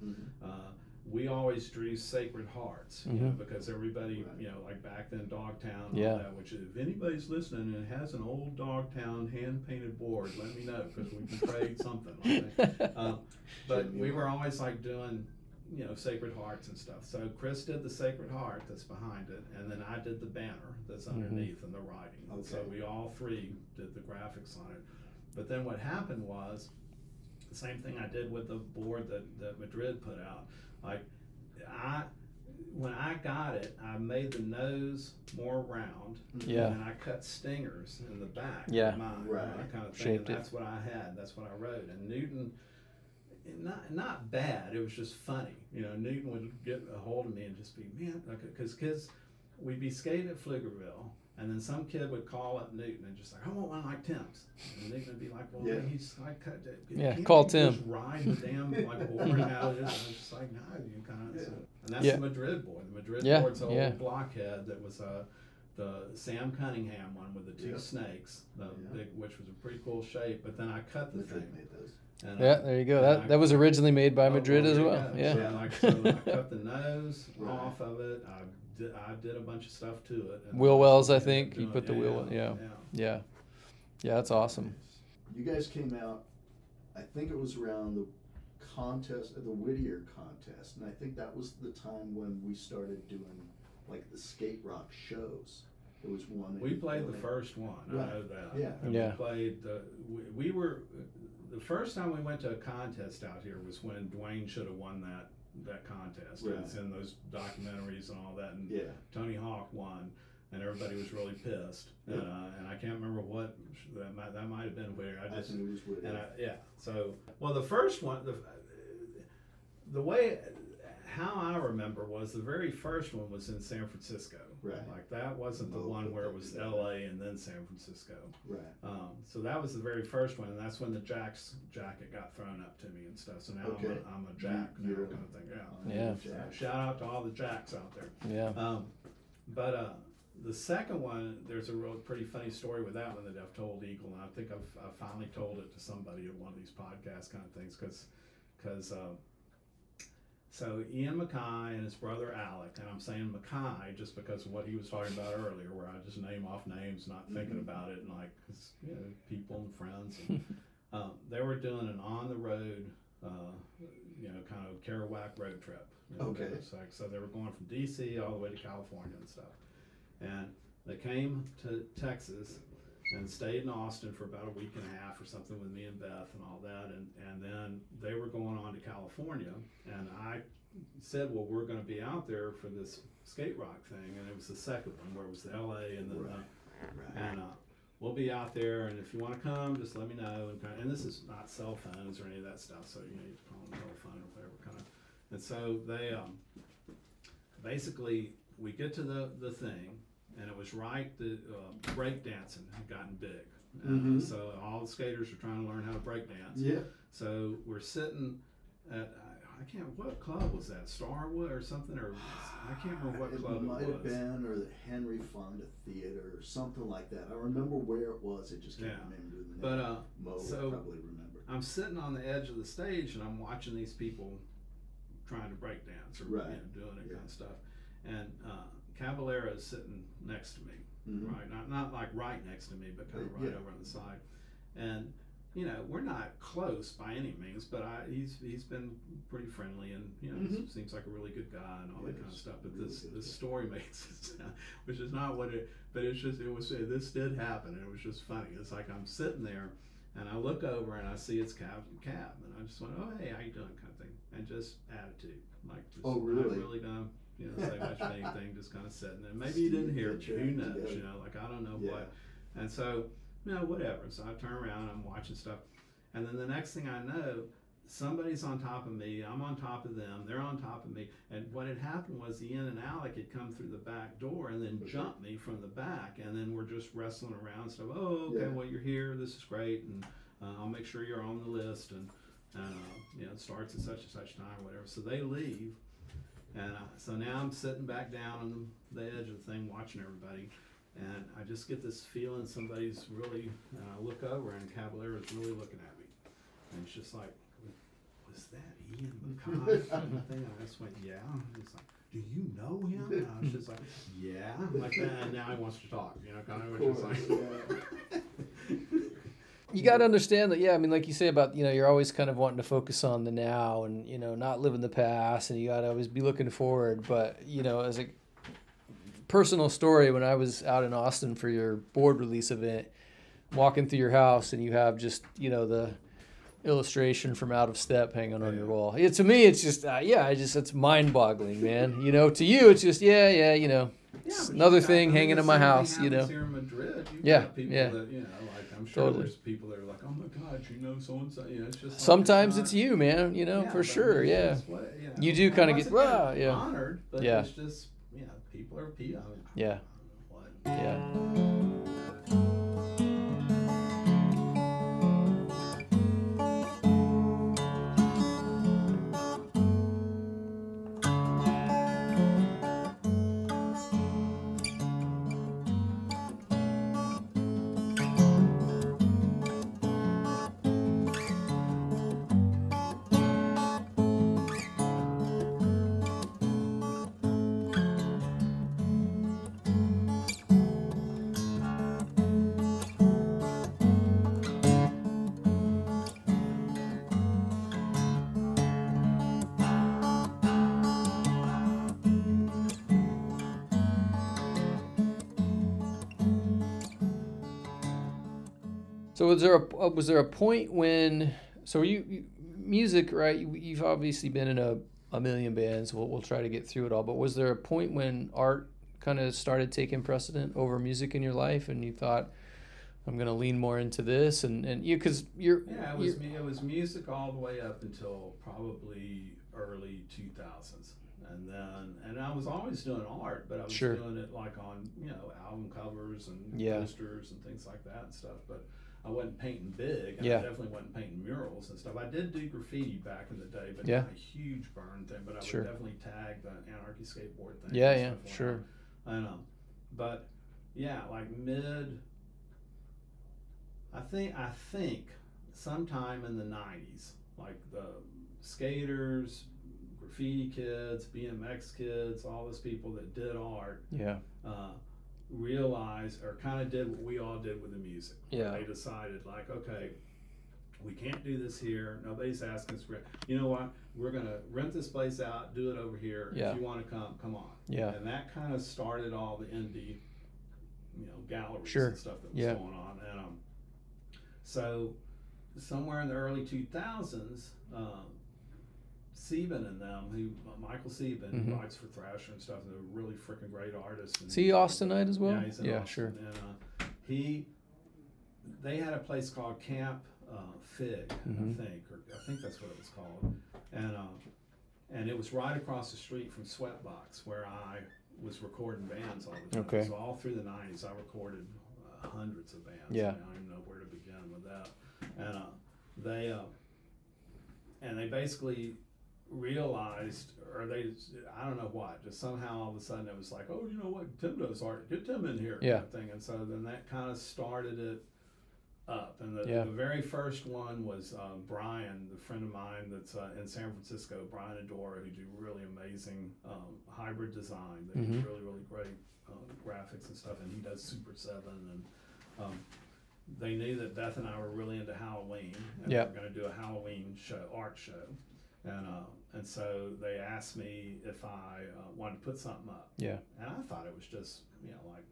Mhm. Uh, we always drew Sacred Hearts, you know, Mhm. because everybody, Right. you know, like back then, Dogtown, Yeah. all that. Which, if anybody's listening and has an old Dogtown hand painted board, let me know because we can trade something. Okay? Um, but we were always like doing, you know, Sacred Hearts and stuff. So Chris did the Sacred Heart that's behind it, and then I did the banner that's Mhm. underneath and the writing. And So we all three did the graphics on it. But then what happened was the same thing I did with the board that, that Madrid put out. Like I when I got it, I made the nose more round. Yeah. And I cut stingers in the back. Yeah. Of mine, Right. That kind of thing. Shaped it. that's what I had. That's what I wrote. And Newton, not not bad. It was just funny. You know, Newton would get a hold of me and just be man, because kids, we'd be skating at Pflugerville. And then some kid would call up Newton and just like, I want one like Tim's. And Newton would be like, Well, Yeah. he's like, Yeah, can't call you Tim. Just ride the damn like board out. And I was just like, No, you kind of. Yeah. And that's Yeah. the Madrid board. The Madrid Yeah, board's an yeah. old blockhead that was uh, the Sam Cunningham one with the two Yeah. snakes, the Yeah. big, which was a pretty cool shape. But then I cut the Madrid thing. made those. And Yeah, I- there you go. That I- that was originally made by Oh, Madrid as well. go. Yeah. So, like, so I cut the nose off of it. I did, I did a bunch of stuff to it. and Wheel wells, I think. You doing- put the wheel- yeah. yeah. Yeah. Yeah, that's awesome. You guys came out, I think it was around the contest, the Whittier contest, and I think that was the time when we started doing like the skate rock shows. There was one. We played the first one. I know that. Yeah. And Yeah. We played. The, we, we were the first time we went to a contest out here was when Dwayne should have won that that contest. Right. It's in those documentaries and all that. And Yeah. Tony Hawk won, and everybody was really pissed. Yeah. Uh, and I can't remember what that might that might have been where I I just think it was Whittier. and I, yeah, so well, the first one, the the way how I remember was the very first one was in San Francisco. Right. Like that wasn't the Both one where it was together. L.A. and then San Francisco. right. Um, so that was the very first one, and that's when the Jack's jacket got thrown up to me and stuff. So now Okay. I'm, a, I'm a Jack You- now, you're- kind of thing. Yeah. Yeah. So Jack. shout out to all the Jacks out there. Yeah. Um, but uh, the second one, there's a real pretty funny story with that one that I've told Eagle, and I think I've, I've finally told it to somebody at one of these podcast kind of things because because uh, so Ian MacKaye and his brother Alec, and I'm saying MacKaye just because of what he was talking about earlier, where I just name off names, not thinking Mhm. about it, and like you know people and friends. And, um, they were doing an on the road, uh, you know, kind of Kerouac road trip. you know, Okay. like- so they were going from DC all the way to California and stuff. And they came to Texas, and stayed in Austin for about a week and a half or something with me and Beth and all that. And, and then they were going on to California. And I said, well, we're going to be out there for this skate rock thing. And it was the second one where it was the LA and then Right. the, Right. and uh, we'll be out there. And if you want to come, just let me know. And, kind and this is not cell phones or any of that stuff. So, you know, you call them telephone or whatever kind of. And so they, um, basically, we get to the, the thing, and it was right that uh, breakdancing had gotten big. Uh, Mhm. So all the skaters are trying to learn how to breakdance. Yeah. So we're sitting at I- I can't what club was that Starwood or something or I can't remember what it club might it might have been, or the Henry Fonda Theater, or something like that. I remember where it was. I just can't Yeah. remember the name. But uh, Mo so- probably remember. I'm sitting on the edge of the stage and I'm watching these people trying to break dance or Right. you know, doing that Yeah. kind of stuff. And uh, Caballero is sitting next to me, Mhm. right? Not not like right next to me, but kind of right yeah. over on the side. And you know, we're not close by any means, but I he's he's been pretty friendly and you know Mhm. seems like a really good guy and all that kind of stuff. But really this this guy. story makes it sound, which is not what it, but it's just it was this did happen and it was just funny. It's like I'm sitting there and I look over and I see it's cab cab and I just went, oh hey, how you doing, kind of thing, and just attitude, like just Oh, really? really gonna you know say much of anything, just kind of sitting there. Maybe he didn't hear your who knows, you know, like I don't know Yeah. what. And so, you know, whatever. So I turn around, I'm watching stuff, and then the next thing I know, somebody's on top of me. I'm on top of them. They're on top of me. And what had happened was Ian and Alec had come through the back door and then jumped me from the back, and then we're just wrestling around. Stuff. Oh, okay. Yeah. Well, you're here. This is great, and uh, I'll make sure you're on the list. And uh, you know, it starts at such and such time, or whatever. So they leave. And uh, so now I'm sitting back down on the, the edge of the thing, watching everybody, and I just get this feeling somebody's really. And I look over, and Caballero's really looking at me, and it's just like, was that Ian MacKaye? kind of thing. And I just went, yeah. And he's like, do you know him? And I was just like, yeah, like that. And now he wants to talk, you know, kind of, which is like. you got to understand that yeah i mean like you say about you know you're always kind of wanting to focus on the now and you know not live in the past and you got to always be looking forward. But you know as a personal story when i was out in austin for your board release event walking through your house and you have just you know the illustration from out of step hanging on your wall. Yeah, to me it's just uh, yeah i just it's mind-boggling man. You know to you it's just yeah yeah you know Yeah, It's another got- thing hanging in my house, you know. Here in Madrid, Yeah, yeah. that you know, like I'm sure Totally. there's people that are like, oh my God, you know so and so. You know, it's just like, sometimes not- it's you man you know Yeah, for sure yeah what- you know. You do kinda get- again, "Wow," yeah. honored, but Yeah. it's just you know, people are people. I mean, Yeah. What? yeah was there a uh, was there a point when so you, you music right? You, you've obviously been in a, a million bands. We'll we'll try to get through it all. But was there a point when art kind of started taking precedent over music in your life, and you thought, I'm gonna lean more into this, and and you because you're Yeah, it was me. It was music all the way up until probably early two thousands, and then and I was always doing art, but I was Sure. doing it like on you know album covers and Yeah. posters and things like that and stuff. But I wasn't painting big. Yeah. I definitely wasn't painting murals and stuff. I did do graffiti back in the day, but Yeah. not a huge burn thing. But I Sure. would definitely tag the anarchy skateboard thing. Yeah, yeah, like sure. that. I know, but yeah, like mid. I think I think sometime in the '90s, like the skaters, graffiti kids, BMX kids, all those people that did art, yeah uh, realized or kind of did what we all did with the music. Yeah. They decided like, okay, we can't do this here. Nobody's asking us for. You know what? We're gonna rent this place out. Do it over here. Yeah. If you want to come, come on. yeah And that kind of started all the indie you know galleries Sure. and stuff that was Yeah. going on, and um, so somewhere in the early two thousands. Um, Sieben and them, who uh, Michael Sieben, Mhm. who writes for Thrasher and stuff, they're really freaking great artists. And, Is he Austinite as well? Yeah, he's in Yeah, Austin. sure. And uh, he, they had a place called Camp uh, Fig, Mhm. I think, or I think that's what it was called, and uh, and it was right across the street from Sweatbox, where I was recording bands all the time. Okay. So all through the '90s, I recorded uh, hundreds of bands. Yeah. I, mean, I don't even know where to begin with that. And uh, they uh, and they basically realized, or they, I don't know what, just somehow all of a sudden it was like, oh, you know what, Tim does art, get Tim in here, Yeah. kind of thing. And so then that kind of started it up. And the, Yeah. the very first one was uh, Brian, the friend of mine that's uh, in San Francisco, Brian Adora, who do really amazing um, hybrid design. They do Mhm. really, really great um, graphics and stuff. And he does Super Seven and. Um, they knew that Beth and I were really into Halloween, and Yep. we were going to do a Halloween show, art show, and uh, and so they asked me if I uh, wanted to put something up, Yeah. and I thought it was just you know like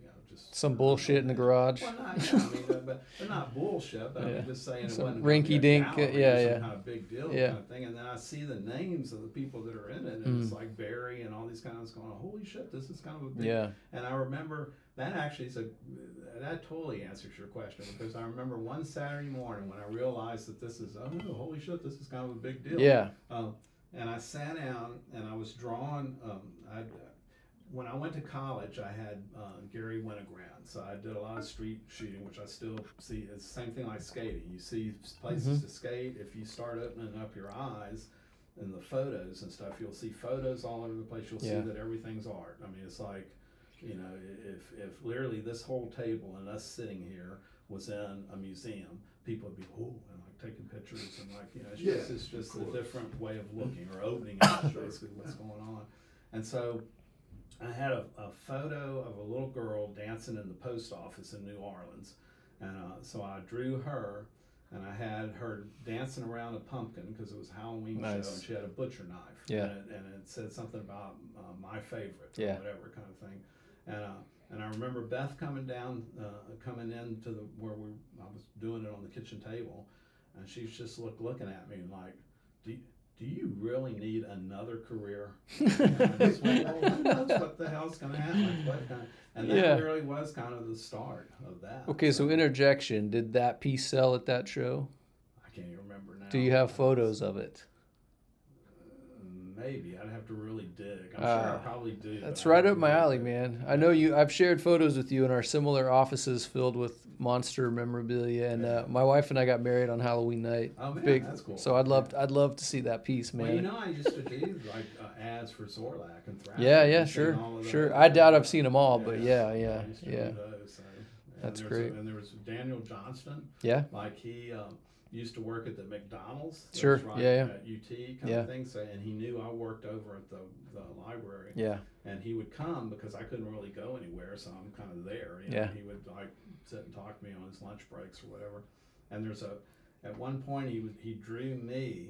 you know just Some bullshit in the garage. Well, not, yeah, I mean, but, but they're not bullshit, but Yeah. I'm just saying it wasn't a rinky-dink, gallery yeah, yeah. kind of big deal Yeah. kind of thing. And then I see the names of the people that are in it, and Mm. it's like Barry and all these guys going, "Holy shit, this is kind of a big Yeah. and I remember that actually is a that totally answers your question because I remember one Saturday morning when I realized that this is oh holy shit this is kind of a big deal. Yeah. Um, and I sat down and I was drawing. Um, I when I went to college, I had uh, Garry Winogrand, so I did a lot of street shooting, which I still see. It's the same thing like skating. You see places to skate. If you start opening up your eyes in the photos and stuff, you'll see photos all over the place. You'll Yeah. see that everything's art. I mean, it's like, you know, if if literally this whole table and us sitting here was in a museum, people would be oh and like taking pictures and like you know, it's Yeah, just it's just a different way of looking or opening up basically what's going on. And so I had a, a photo of a little girl dancing in the post office in New Orleans. And uh, so I drew her and I had her dancing around a pumpkin because it was a Halloween Nice. show and she had a butcher knife. Yeah. And it, and it said something about uh, my favorite or Yeah. whatever kind of thing. And, uh, and I remember Beth coming down, uh, coming into the where we I was doing it on the kitchen table, and she's just look looking at me and like, do you, do you really need another career? And I just went, well, who knows what the hell's gonna happen? Like, what kind and that Yeah. really was kind of the start of that. Okay, so interjection. Did that piece sell at that show? I can't even remember now. Do you have photos of it? Maybe I'd have to really dig. I'm Ah, sure I probably do. That's right up my alley, man. I know you. I've shared photos with you in our similar offices filled with monster memorabilia, and uh, my wife and I got married on Halloween night. Oh man, Big. that's cool. So I'd love. I'd love to see that piece, man. Well, you know, I used to do like uh, ads for Zorlac and Thrasher. yeah, yeah, and sure, sure. I doubt I've seen them all, but yeah, yeah, to do yeah, those, so. That's was a- great. and there was Daniel Johnston. yeah. Like he um, used to work at the McDonald's. Sure, right yeah, yeah. At UT kind Yeah. of thing. So, and he knew I worked over at the, the library. Yeah, And he would come because I couldn't really go anywhere, so I'm kind of there. You know? Yeah. He would like sit and talk to me on his lunch breaks or whatever. And there's a, at one point he was he drew me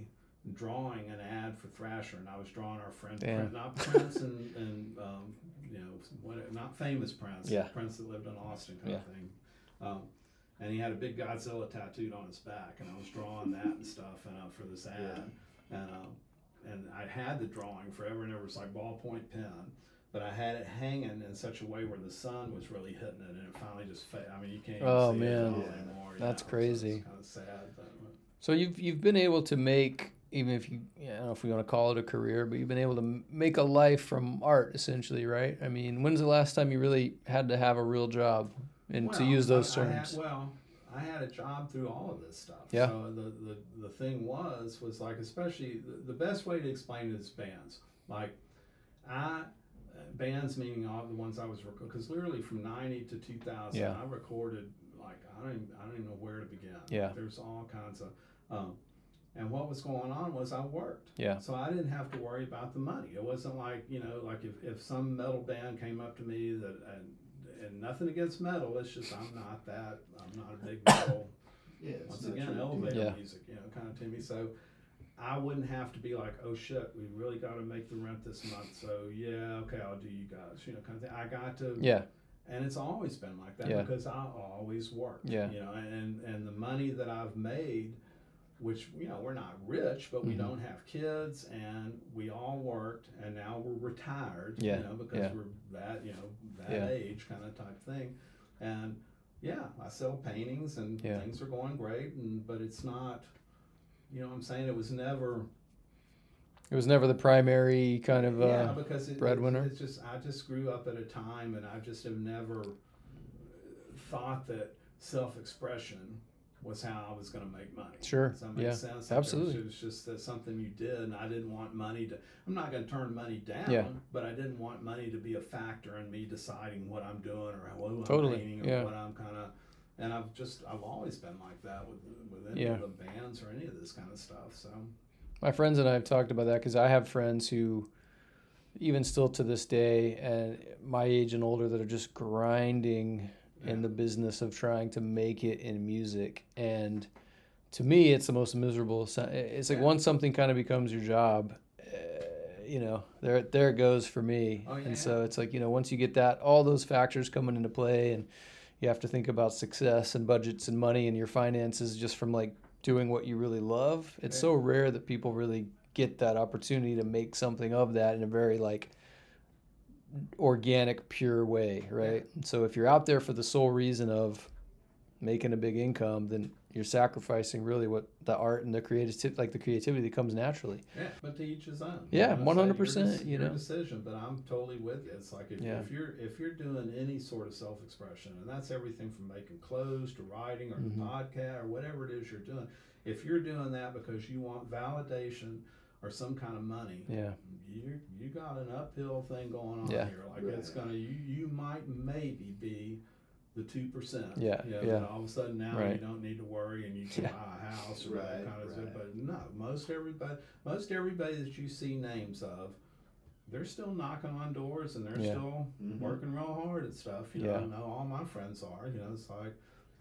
drawing an ad for Thrasher, and I was drawing our friend. Prince, not Prince and, and um, you know what, not famous Prince, Yeah. Prince that lived in Austin kind of thing. Um, and he had a big Godzilla tattooed on his back, and I was drawing that and stuff, and uh, for this ad, and um, and I had the drawing forever and ever. It's like ballpoint pen, but I had it hanging in such a way where the sun was really hitting it, and it finally just faded. I mean, you can't even Oh, see it man. at all Yeah. anymore. That's know, crazy. So kind of sad. But, So you've you've been able to make even if you I don't know if we want to call it a career, but you've been able to make a life from art essentially, right? I mean, when's the last time you really had to have a real job and to use those I- I had- terms? well, I had a job through all of this stuff. Yeah. So the, the, the thing was, was like, especially the, the best way to explain it is bands. Like, I, uh, bands meaning all the ones I was recording, because literally from 90 to 2000, Yeah. I recorded, like, I don't, even, I don't even know where to begin. Yeah. There's all kinds of, um, and what was going on was I worked. Yeah. So I didn't have to worry about the money. It wasn't like, you know, like if, if some metal band came up to me that, and, and nothing against metal, it's just I'm not that, I'm not a big metal, Yeah, it's once again, elevator Yeah. music, you know, kind of to me. So I wouldn't have to be like, oh shit, we really got to make the rent this month. So yeah, okay, I'll do you guys, you know, kind of thing. I got to, Yeah, and it's always been like that Yeah. because I always work. Yeah. You know, and and the money that I've made, which you know we're not rich, but we Mhm. don't have kids, and we all worked, and now we're retired. Yeah. You know, because Yeah. we're that you know that Yeah. age kind of type thing, and yeah, I sell paintings and things are going great, and but it's not. You know, what I'm saying it was never. It was never the primary kind of. yeah, Uh, because it, breadwinner. It's, it's just I just grew up at a time, and I just have never thought that self-expression was how I was going to make money. Sure, Does that make yeah, sense? Absolutely. It was just that something you did, and I didn't want money to. I'm not going to turn money down. Yeah. But I didn't want money to be a factor in me deciding what I'm doing or what I'm painting or yeah. what I'm kind of. And I've just I've always been like that with with any of the bands or any of this kind of stuff. So my friends and I have talked about that because I have friends who, even still to this day, and my age and older, that are just grinding in the business of trying to make it in music. And to me, it's the most miserable. It's like Yeah. once something kind of becomes your job, uh, you know, there there it goes for me. Oh, yeah, and so it's like you know, once you get that, all those factors coming into play, and you have to think about success and budgets and money and your finances just from like doing what you really love. It's so rare that people really get that opportunity to make something of that in a very like organic, pure way, right? So if you're out there for the sole reason of making a big income, then you're sacrificing really what the art and the creativity, like the creativity that comes naturally. Yeah, but to each his own. Yeah, 100%, your dec- you your know. decision. But I'm totally with you. It's like if, Yeah. if you're if you're doing any sort of self expression, and that's everything from making clothes to writing or Mhm. the podcast or whatever it is you're doing. If you're doing that because you want validation or some kind of money, Yeah. you you got an uphill thing going on Yeah. here. Like it's gonna you you might maybe be the two percent. Yeah, You know, yeah. That all of a sudden now Right. you don't need to worry and you can Yeah. buy a house or Right, that kind of stuff. right. But no, most everybody most everybody that you see names of, they're still knocking on doors and they're Yeah. still Mhm. working real hard at stuff. You Yeah. know, I know all my friends are. You know, it's like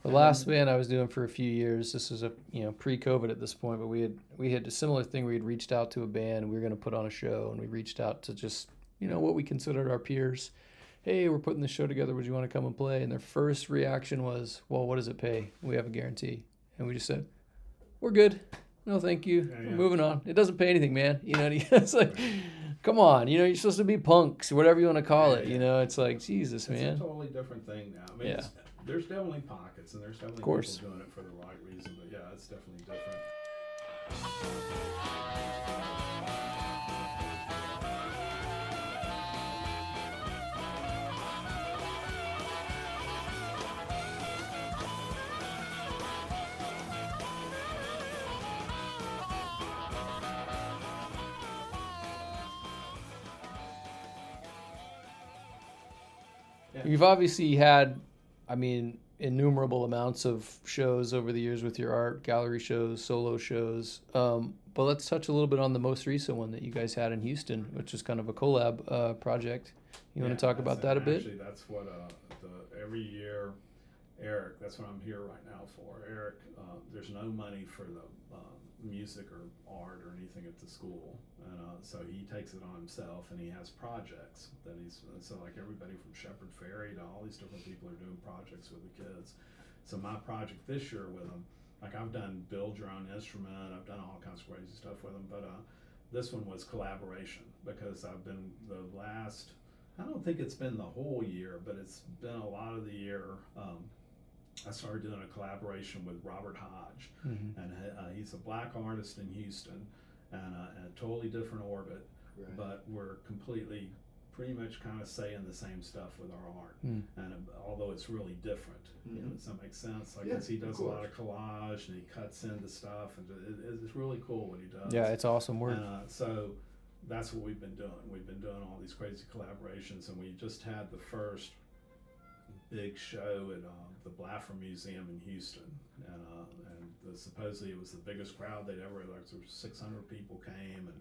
The last band I was doing for a few years, this was a you know pre-COVID at this point, but we had we had a similar thing. We had reached out to a band. We were going to put on a show, and we reached out to just you know what we considered our peers. Hey, we're putting this show together. Would you want to come and play? And their first reaction was, "Well, what does it pay? We have a guarantee." And we just said, "We're good. No, thank you. Yeah, We're moving on. It doesn't pay anything, man. You know, it's like." Come on, you know you're supposed to be punks, whatever you want to call Yeah, it. yeah. You know, it's like Jesus, it's man. a totally different thing now. I mean, Yeah. There's definitely pockets and there's definitely course. people doing it for the right reason. But yeah, it's definitely different. You've obviously had, I mean, innumerable amounts of shows over the years with your art, gallery shows, solo shows. Um, but let's touch a little bit on the most recent one that you guys had in Houston, which is kind of a collab uh, project. You want Yeah, to talk about that a bit? Actually, that's what uh, the every year, Eric. That's what I'm here right now for. Eric, uh, there's no money for the uh, music or art or anything at the school, and uh, so he takes it on himself, and he has projects that he's so like everybody from Shepard Fairey to all these different people are doing projects with the kids. So my project this year with him, like I've done build your own instrument, I've done all kinds of crazy stuff with him, but uh, this one was collaboration because I've been the last. I don't think it's been the whole year, but it's been a lot of the year. Um, I started doing a collaboration with Robert Hodge, Mhm. and uh, he's a black artist in Houston, and uh, a totally different orbit, Right. but we're completely, pretty much kind of saying the same stuff with our art, Mm. and uh, although it's really different, you know, Mhm. does that make sense? Like, Yeah, 'cause he does a lot of collage and he cuts into stuff, and it, it's really cool what he does. Yeah, it's awesome work. And uh, so that's what we've been doing. We've been doing all these crazy collaborations, and we just had the first big show at uh, the Blaffer Museum in Houston, and uh, and the, supposedly it was the biggest crowd they'd ever like. There were 600 people came, and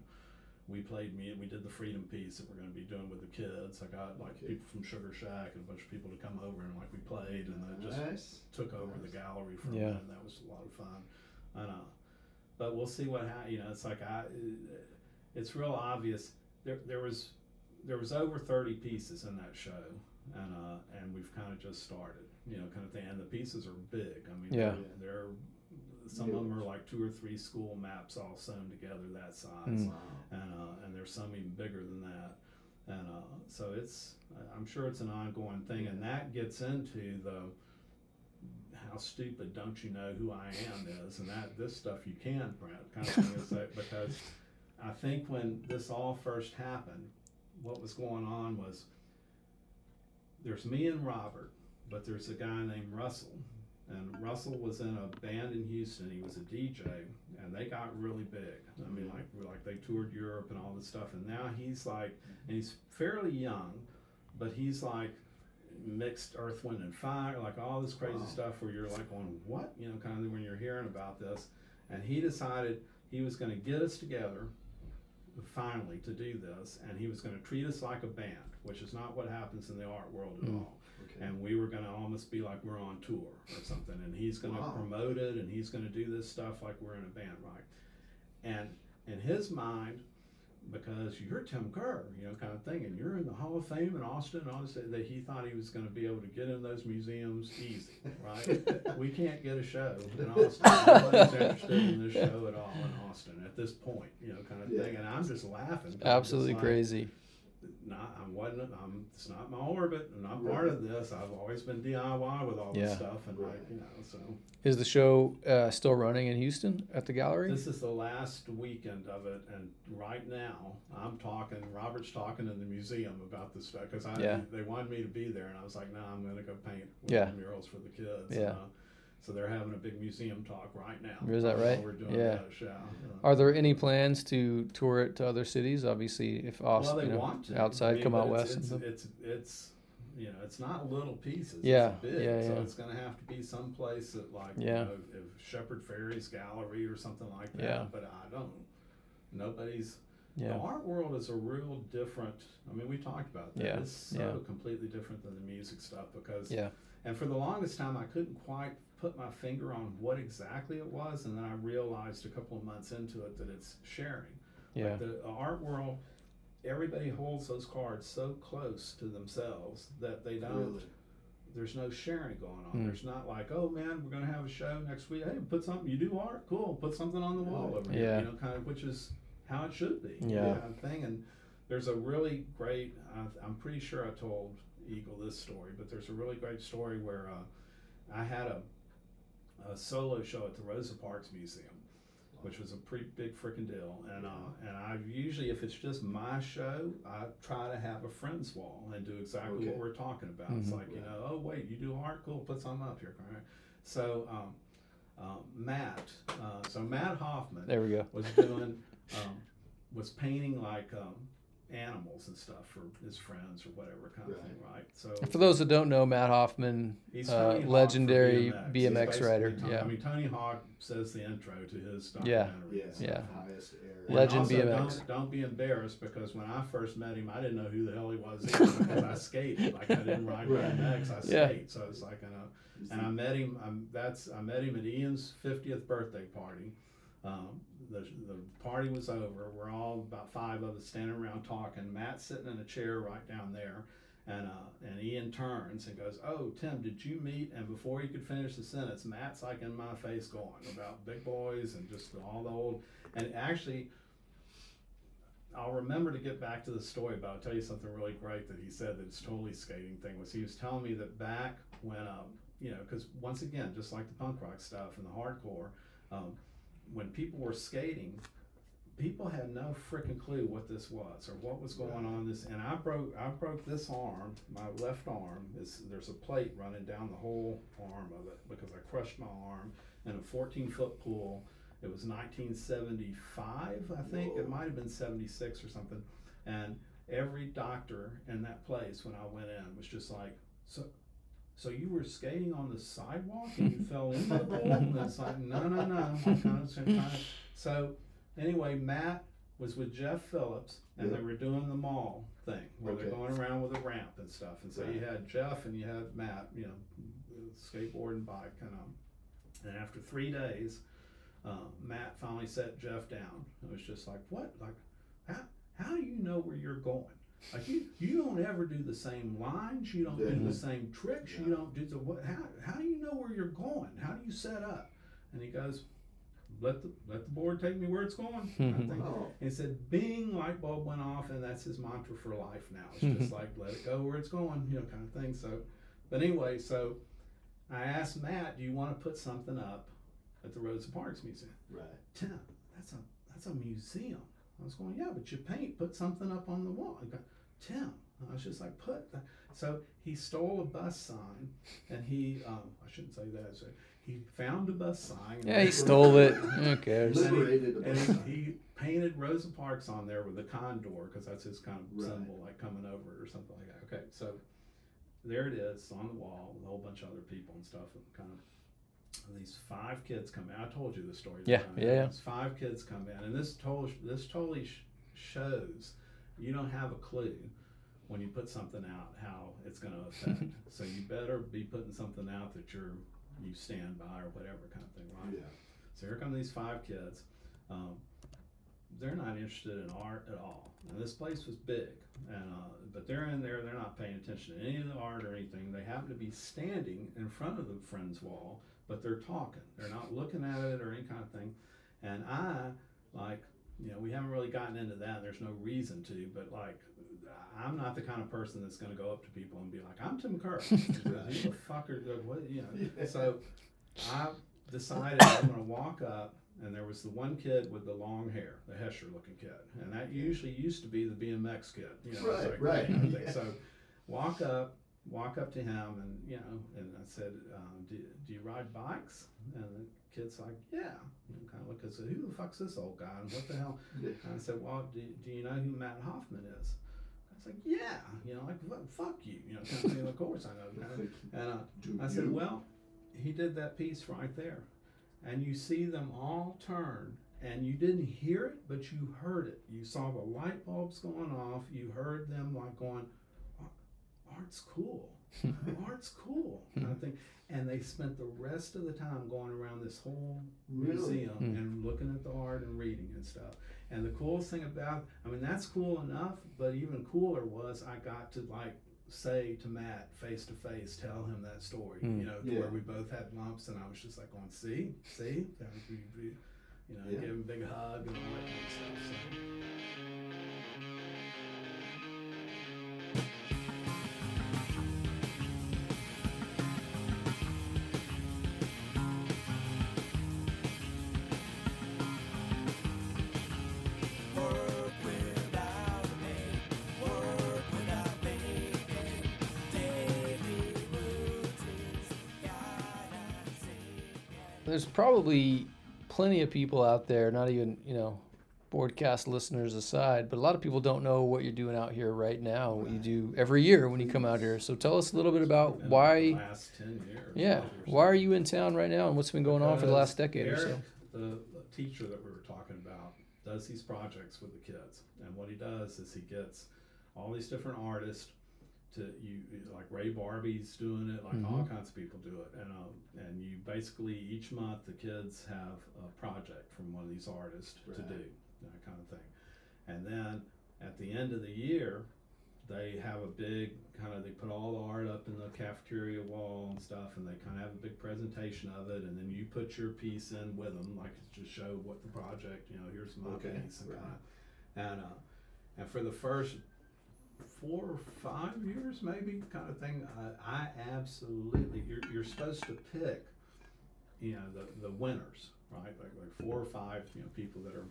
we played me. We did the Freedom piece that we're going to be doing with the kids. I got like Okay. people from Sugar Shack and a bunch of people to come over, and like we played, and it just nice. took over the gallery for Yeah. a minute. That was a lot of fun. I know, but we'll see what happens. you know. It's like I, it's real obvious. There, there was, there was over thirty pieces in that show, and uh, and we've kind of just started, you know, kind of thing. And the pieces are big. I mean, Yeah. they're, they're some of them are like two or three school maps all sewn together that size, Mm. And uh, and there's some even bigger than that. And uh, so it's, I- I'm sure it's an ongoing thing, and that gets into the how stupid don't you know who I am is, and that this stuff you can print kind of thing is that because I think when this all first happened, what was going on was there's me and Robert, but there's a guy named Russell, and Russell was in a band in Houston. He was a DJ, and they got really big. I mean, like like they toured Europe and all this stuff. And now he's like, and he's fairly young, but he's like mixed Earth, Wind, and Fire, like all this crazy Wow. stuff where you're like going, what? You know, kind of when you're hearing about this. And he decided he was going to get us together finally to do this, and he was going to treat us like a band, which is not what happens in the art world at Mm. all Okay. and we were going to almost be like we're on tour or something and he's going to Wow. promote it and he's going to do this stuff like we're in a band right and in his mind because you're tim kerr you know kind of thing and you're in the hall of fame in austin and all this that he thought he was going to be able to get in those museums easy right we can't get a show in austin nobody's interested in this show at all in austin at this point you know kind of thing and i'm just laughing. I'm just Absolutely like, crazy. Not I wasn't I'm it's not my orbit and I'm not part of this. I've always been DIY with all this stuff and like Right. you know so Is the show uh, still running in Houston at the gallery? this is the last weekend of it and right now I'm talking Robert's talking in the museum about this stuff because I Yeah. they wanted me to be there and I was like no I'm gonna go paint one Yeah. the murals for the kids. Yeah. Uh, so they're having a big museum talk right now. Is that right? Yeah. that Are there any plans to tour it to other cities? Obviously, if Austin, well, they you know, want to. outside, I mean, come out west. It's, and it's, it's, you know, it's not little pieces. Yeah, It's big. yeah, So it's going to have to be someplace that, like, Yeah. you know, if Shepard Fairey's gallery or something like that. Yeah. But I don't. Nobody's. Yeah. The art world is a real different. I mean, we talked about that. Yeah, It's so yeah. completely different than the music stuff because. yeah, And for the longest time, I couldn't quite put my finger on what exactly it was, and then I realized a couple of months into it that it's sharing. yeah, Like the art world, everybody holds those cards so close to themselves that they don't. Really? There's no sharing going on. Hmm. There's not like, oh man, we're gonna have a show next week. Hey, put something. You do art, cool. Put something on the wall over here. Yeah. You know, kind of which is how it should be. Yeah. Kind of thing. And there's a really great. I, I'm pretty sure I told Eagle this story, but there's a really great story where uh, I had a, a solo show at the Rosa Parks Museum which was a pretty big freaking deal. And uh, and I usually, if it's just my show, I try to have a friends wall and do exactly Okay. what we're talking about. It's Mhm. like you know, oh wait, you do art, cool, put something up here, all right? So um, um, Mat, uh, so Mat Hoffman there we go. was doing um, was painting like um, animals and stuff for his friends or whatever kind of Right. thing, right? So For those that don't know, Mat Hoffman, He's uh, Tony Hawk for legendary BMX. BMX, rider. Tony- yeah, I mean, Tony Hawk says the intro to his Yeah. documentary. Yeah. Yeah. Highest air. And Legend also, BMX. Don't, don't be embarrassed because when I first met him, I didn't know who the hell he was either because I skated. Like I didn't ride Right. BMX, I Yeah. skate. So it's like, you know, and I met him. I'm, that's I met him at Ian's 50th birthday party. Um, the, the party was over. We're all about five of us standing around talking. Mat's sitting in a chair right down there, and uh, and Ian turns and goes, "Oh, Tim, did you meet?" And before he could finish the sentence, Mat's like in my face going about big boys and just all the old. And actually, I'll remember to get back to the story, but I'll tell you something really great that he said that's totally skating thing was he was telling me that back when um, you know, because once again, just like the punk rock stuff and the hardcore, um, when people were skating, people had no freaking clue what this was or what was going on. This and I broke I broke this arm, my left arm is there's a plate running down the whole arm of it because I crushed my arm in a 14 foot pool. It was 1975, I think. It might have been 76 or something. And every doctor in that place when I went in was just like, so. So you were skating on the sidewalk and you fell into the pool? And it's like, no, no, no. Of. So anyway, Mat was with Jeff Phillips, and Yeah. they were doing the mall thing where they're going around with a ramp and stuff. And so you had Jeff and you had Mat, you know, skateboard and bike, kind of. and after three days, uh, Mat finally set Jeff down. It was just like, what? Like, how how do you know where you're going? Like you, you don't ever do the same lines. You don't do the same tricks. You don't do the what? How, how do you know where you're going? How do you set up? And he goes, let the let the board take me where it's going. kind of. Oh, And he said, Bing, light bulb went off, and that's his mantra for life now. It's just like, let it go where it's going, you know, kind of thing. So, but anyway, so I asked Mat, do you want to put something up at the Rosa Parks Museum? right. Tim, that's a that's a museum. I was going, yeah, but you paint, put something up on the wall. He go, Tim, I was just like, put. That. So he stole a bus sign, and he, um, I shouldn't say that. So he found a bus sign. Yeah, he stole it. Who cares? And he- Liberated and he, he painted Rosa Parks on there with a condor because that's his kind of Right. symbol, like coming over or something like that. Okay, so there it is on the wall with a whole bunch of other people and stuff, and kind of and these five kids come in. I told you the story. Yeah, didn't yeah, yeah. These five kids come in, and this total this totally sh- shows you don't have a clue when you put something out how it's going to affect. so you better be putting something out that you're you stand by or whatever kind of thing, right? Yeah. So here come these five kids. Um, they're not interested in art at all. And this place was big, and uh, but they're in there. They're not paying attention to any of the art or anything. They happen to be standing in front of the friend's wall, but they're talking. They're not looking at it or any kind of thing. And I like, you know, we haven't really gotten into that. There's no reason to, but like, I'm not the kind of person that's going to go up to people and be like, "I'm Tim Kerr." Who the fuck are what? You know. Yeah. So I decided I'm going to walk up, and there was the one kid with the long hair, the Hesher looking kid, and that usually used to be the BMX kid. You know, Right, like, right, of thing. yeah. So walk up, walk up to him, and you know, and I said, um, do, "Do you ride bikes?" And the kid's like, "Yeah." Know, kind of look and said, "Who the fuck's this old guy? And what the hell?" And I said, "Well, do, do you know who Mat Hoffman is?" I was like, "Yeah." You know, like "Fuck- fuck you. You know, kind of thing. Of course I know. Kind of, and uh, I said, well, he did that piece right there. And you see them all turn, and you didn't hear it, but you heard it. You saw the light bulbs going off. You heard them like going, "Ar- art's cool. art's cool. Kind of thing. And they spent the rest of the time going around this whole museum Hmm. and looking at the art and reading and stuff. And the coolest thing about, I mean, that's cool enough, but even cooler was I got to like say to Mat face to face, tell him that story, Hmm. you know, to Yeah. where we both had lumps, and I was just like going, see, see, That was- we- we- you know, Yeah. give him a big hug and all that kind of stuff. So. There's probably plenty of people out there, not even, you know, broadcast listeners aside, but a lot of people don't know what you're doing out here right now, what you do every year when you come out here. So tell us a little bit about why, the last 10 years. yeah, why are you in town right now and what's been going on for the last decade or so? The teacher that we were talking about does these projects with the kids, and what he does is he gets all these different artists to you like Ray Barbee's doing it, like all Mm-hmm. kinds of people do it, and um, and you basically each month the kids have a project from one of these artists to do that kind of thing, and then at the end of the year they have a big kind of they put all the art up in the cafeteria wall and stuff and they kind of have a big presentation of it and then you put your piece in with them like to just show what the project you know here's my Okay, piece and right. kind of and uh and for the first four or five years maybe kind of thing I, I absolutely you're, you're supposed to pick you know the the winners right like like four or five you know people that are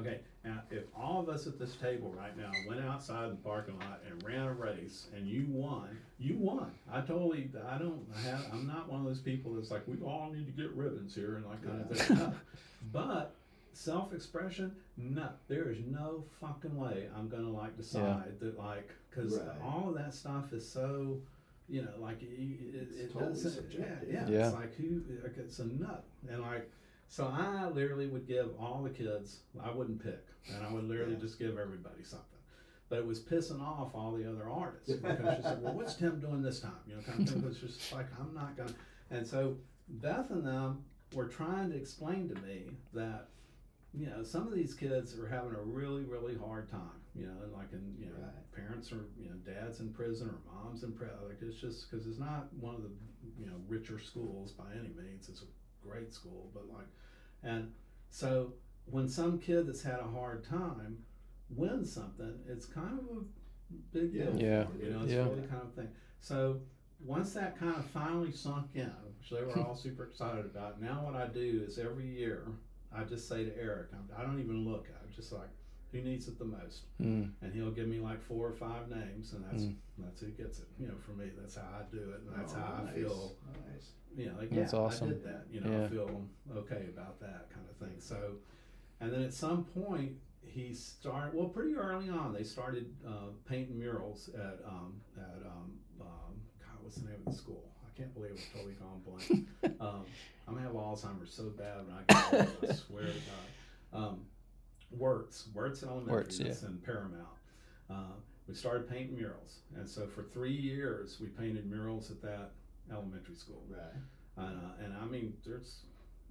Okay, now if all of us at this table right now went outside the parking lot and ran a race and you won, you won. I totally, I don't have, I'm not one of those people that's like, we all need to get ribbons here and like kind of thing. No. But self-expression, no, there is no fucking way I'm gonna like decide that like, cause Right. all of that stuff is so, you know, like it, it, It's it totally doesn't, subjective. yeah, yeah, Yeah. it's like who, like it's a nut and like. So I literally would give all the kids, I wouldn't pick, and I would literally Yeah. just give everybody something. But it was pissing off all the other artists because she said, "Well, what's Tim doing this time?" You know, kind of thing. It was just like I'm not gonna. And so Beth and them were trying to explain to me that you know, some of these kids are having a really, really hard time, you know, and like, in, you know, Right. parents are, you know, dad's in prison or mom's in prison. Like, it's just because it's not one of the, you know, richer schools by any means. It's a great school, but like, and so when some kid that's had a hard time wins something, it's kind of a big deal. Yeah. For them, you know, it's Yeah. really kind of thing. So once that kind of finally sunk in, which they were all super excited about, now what I do is every year I just say to Eric, I'm, I don't even look. I'm just like, who needs it the most? Mm. And he'll give me like four or five names, and that's Mm. that's who gets it. You know, for me, that's how I do it, and that's Oh, how nice, I feel Nice. you know, like That's yeah, awesome. I did that. You know, Yeah. I feel okay about that kind of thing. So, and then at some point he started. Well, pretty early on, they started uh, painting murals at um, at um, um, God, what's the name of the school? I can't believe it's totally gone blank. um, I'm gonna have Alzheimer's so bad when I get old. I swear to God. Um, Wirtz, Wirtz Elementary, Wirtz, that's in Paramount. Uh, we started painting murals, and so for three years we painted murals at that elementary school. Right. And, uh, and I mean, there's,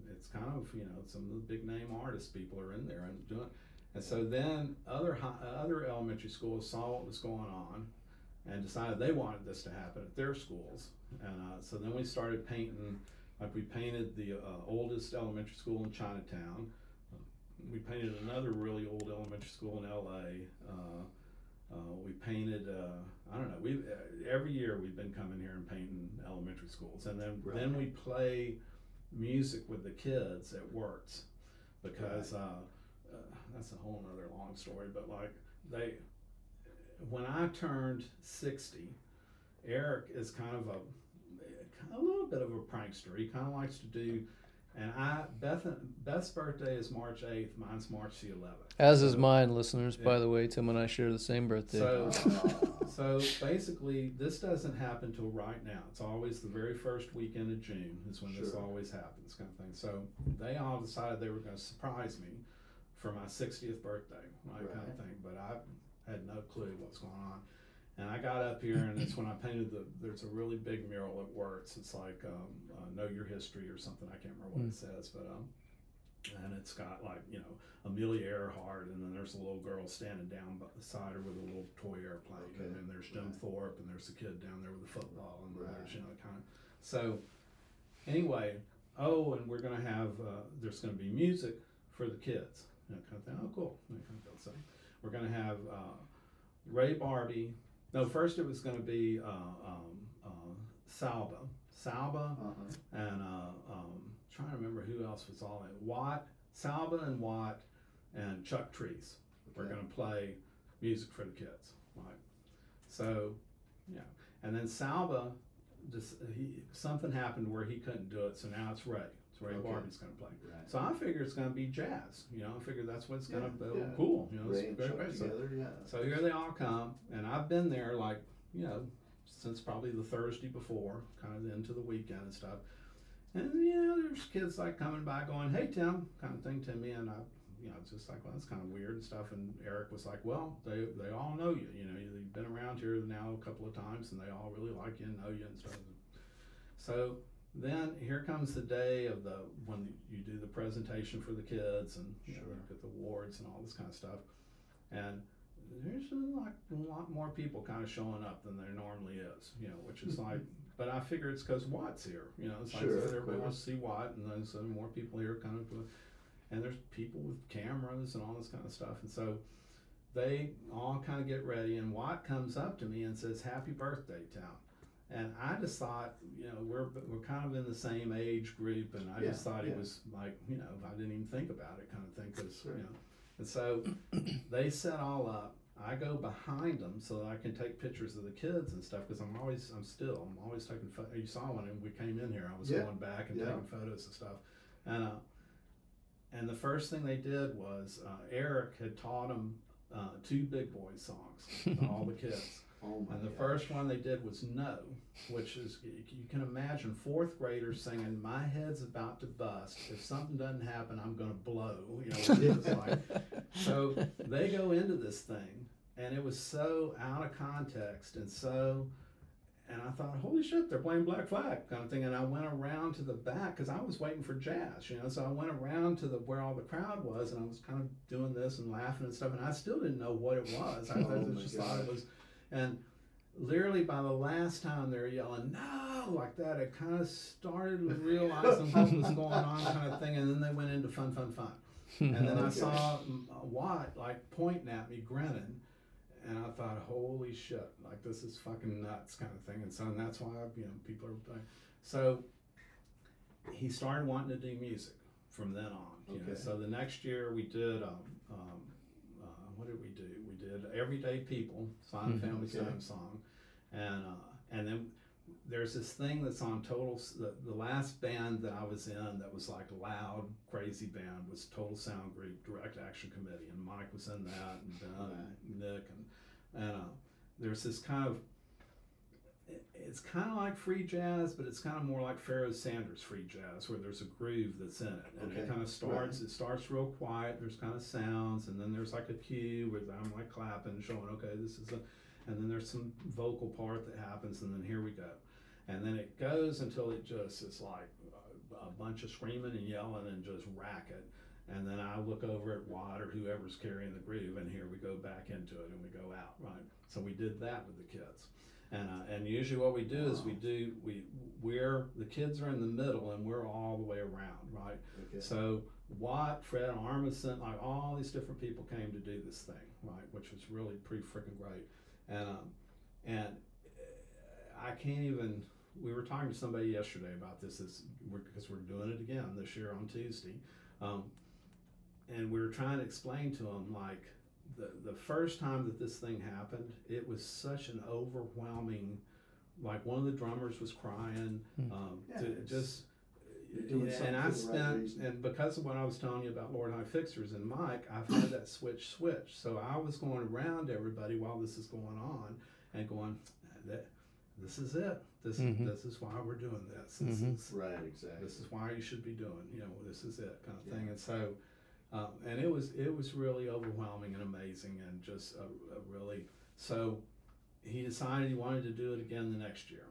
it's kind of, you know, some of the big name artists, people are in there and doing, and so then other hi- other elementary schools saw what was going on and decided they wanted this to happen at their schools. And uh, so then we started painting, like we painted the uh, oldest elementary school in Chinatown. We painted another really old elementary school in LA. Uh, uh, we painted, uh, I don't know, we uh, every year we've been coming here and painting elementary schools, and then then we play music with the kids at Wirtz because uh, uh, that's a whole nother long story. But like they, when I turned sixty, Eric is kind of a a little bit of a prankster. He kind of likes to do. And I Beth Beth's birthday is March eighth. Mine's March the eleventh. As is mine, listeners. Yeah. By the way, Tim and I share the same birthday. So, so basically, this doesn't happen till right now. It's always the very first weekend of June is when this always happens, kind of thing. So they all decided they were going to surprise me for my 60th birthday, right, kind of thing. But I had no clue what's going on. And I got up here, and it's when I painted the. There's a really big mural at Wirtz. It's like um, uh, "Know Your History" or something. I can't remember what it says, but um, and it's got like you know Amelia Earhart, and then there's a little girl standing down beside her with a little toy airplane, Okay, and then there's Jim right. Thorpe, and there's the kid down there with the football, and Right. there's you know kind of. So, anyway, oh, and we're gonna have uh, there's gonna be music for the kids, you know, kind of thing. Oh, cool. You know, kind of thing. So, we're gonna have uh, Ray Barbee. No, first it was gonna be uh, um, uh, Salba, Salba, Uh-huh. and uh, um, trying to remember who else was all in Watt, Salba and Watt, and Chuck Treece. We're going to play music for the kids, right? So, yeah, and then Salba, just he something happened where he couldn't do it, so now it's Ray. It's Ray Okay. Going to play. Right. So I figure it's going to be jazz. You know, I figure that's what's going to Yeah, be. yeah. Cool. You know, Ray it's great. So- together, yeah. so here they all come, and I've been there like, you know, since probably the Thursday before, kind of into the weekend and stuff. And, you know, there's kids like coming by going, hey, Tim, kind of thing to me. And I, you know, it's just like, well, that's kind of weird and stuff. And Eric was like, well, they, they all know you. You know, you've been around here now a couple of times, and they all really like you and know you and stuff. So then here comes the day of the when you do the presentation for the kids and you know, Sure. get the awards and all this kind of stuff. And there's a lot, a lot more people kind of showing up than there normally is, you know, which is like, but I figure it's because Watt's here, you know, it's like Sure, of everybody wants to see Watt, and then so uh, more people here kind of, uh, and there's people with cameras and all this kind of stuff, and so they all kind of get ready, and Watt comes up to me and says, "Happy birthday, Tim." And I just thought, you know, we're we're kind of in the same age group, and I just thought yeah. it was like, you know, I didn't even think about it, kind of thing, because Sure. you know, and so they set all up. I go behind them so that I can take pictures of the kids and stuff because I'm always, I'm still, I'm always taking. Pho- you saw when we came in here, I was Yeah, going back and yeah. taking photos and stuff, and uh, and the first thing they did was uh, Eric had taught them uh, two big boy songs, to all the kids. Oh my And the gosh. first one they did was No, which is, you can imagine fourth graders singing, My head's about to bust. If something doesn't happen, I'm going to blow. You know, what it's like. So they go into this thing, and it was so out of context and so. and I thought, holy shit, they're playing Black Flag kind of thing. And I went around to the back because I was waiting for jazz, you know. So I went around to the where all the crowd was, and I was kind of doing this and laughing and stuff. And I still didn't know what it was. I, Oh just thought it was, and literally by the last time they're yelling no like that, it kind of started realize what was going on, kind of thing. And then they went into fun, fun, fun. And then I saw uh, Watt like pointing at me, grinning, and I thought, "Holy shit! Like this is fucking nuts," kind of thing. And so and that's why you know people are like, so he started wanting to do music from then on. You know, Okay. so the next year we did. Um, what did we do? We did Everyday People, Simon Mhm. Family Okay. Stone song, and uh, and then there's this thing that's on Total. The, the last band that I was in that was like loud, crazy band was Total Sound Group Direct Action Committee, and Mike was in that, and Ben and Nick, and and uh, there's this kind of. It- It's kind of like free jazz, but it's kind of more like Pharaoh Sanders free jazz, where there's a groove that's in it, and it kind of starts. It starts real quiet. There's kind of sounds, and then there's like a cue where I'm like clapping, showing, okay, this is a, and then there's some vocal part that happens, and then here we go, and then it goes until it just is like a, a bunch of screaming and yelling and just racket, and then I look over at Watt or whoever's carrying the groove, and here we go back into it, and we go out, right? So we did that with the kids. And, uh, and usually what we do is we do we we're the kids are in the middle and we're all the way around right Okay. so Watt, Fred Armisen, like all these different people came to do this thing, right? Which was really pretty freaking great. And um, and uh, I can't even. We were talking to somebody yesterday about this, we're, because we're doing it again this year on Tuesday, um, and we were trying to explain to them like the the first time that this thing happened, it was such an overwhelming. Like one of the drummers was crying. Hmm. Um, Yeah, to, just you're doing and I something for the right spent, and because of what I was telling you about Lord High Fixers and Mike, I've had that switch switch. So I was going around everybody while this is going on and going, that, this is it. This Mhm. this is why we're doing this. This Mhm. is Right, exactly. this is why you should be doing. You know, this is it kind of thing. And so, um, and it was it was really overwhelming and amazing and just a, a really so. He decided he wanted to do it again the next year,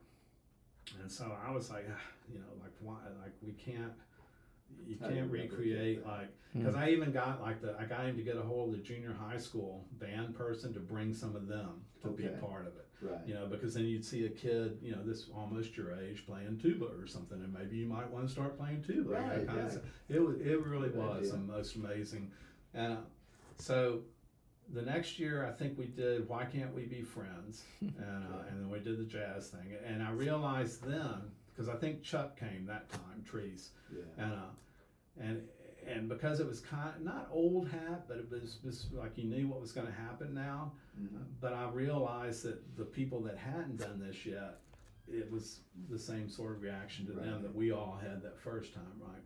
and so I was like, "Ah, you know, like why, like we can't, you can't recreate like because I even got like the I got him to get a hold of the junior high school band person to bring some of them to be a part of it Right. you know, because then you'd see a kid, you know, this almost your age playing tuba or something, and maybe you might want to start playing tuba. you know, Right, It was, it really Good was idea. the most amazing, and uh, so the next year I think we did Why Can't We Be Friends, and uh, and then we did the jazz thing, and I realized then because I think Chuck came that time, Treece, Yeah. and uh, and and because it was kind not old hat, but it was just like you knew what was going to happen now. Mhm. But I realized that the people that hadn't done this yet, it was the same sort of reaction to them that we all had that first time, right?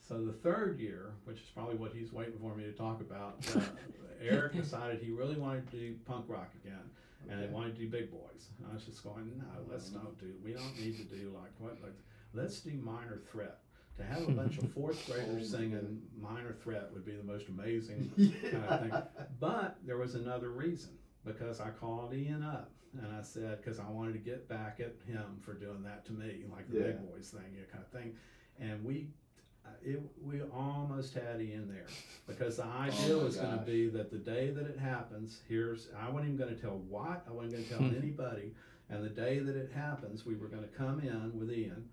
So the third year, which is probably what he's waiting for me to talk about, uh, Eric decided he really wanted to do punk rock again, and he wanted to do big boys. And I was just going, no, let's Mhm. don't do. We don't need to do like what like let's do minor threat. To have a bunch of fourth Oh graders singing minor threat would be the most amazing kind of thing. But there was another reason because I called Ian up and I said because I wanted to get back at him for doing that to me, like the Yeah. big boys thing, you know, kind of thing. And we, uh, it, we almost had Ian there because the idea Oh was going to be that the day that it happens, here's I wasn't even going to tell Watt, I wasn't going to tell anybody, and the day that it happens, we were going to come in with Ian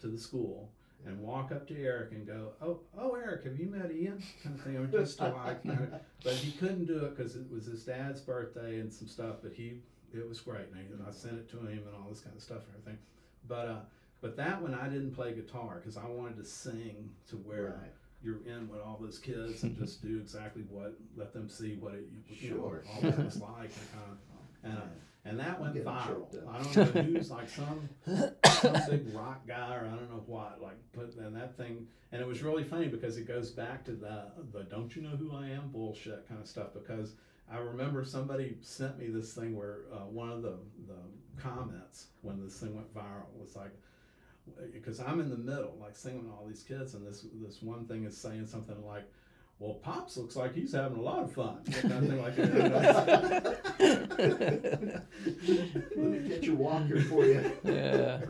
to the school and walk up to Eric and go, "Oh, oh, Eric, have you met Ian?" Kind of thing. I'm just to like, know, but he couldn't do it because it was his dad's birthday and some stuff. But he, it was great, and, he, and I sent it to him and all this kind of stuff and everything. But uh, but that one I didn't play guitar because I wanted to sing to where Right. you're in with all those kids and just do exactly what, let them see what it, you know, Sure. all that was like and kind of. And, uh, and that went viral. I don't know who's like some some big rock guy or I don't know what like put and that thing and it was really funny because it goes back to the the don't you know who I am bullshit kind of stuff because I remember somebody sent me this thing where uh, one of the the comments when this thing went viral was like because I'm in the middle like singing all these kids and this this one thing is saying something like well, Pops looks like he's having a lot of fun. Kind of like that. Let me get your walker for you. yeah.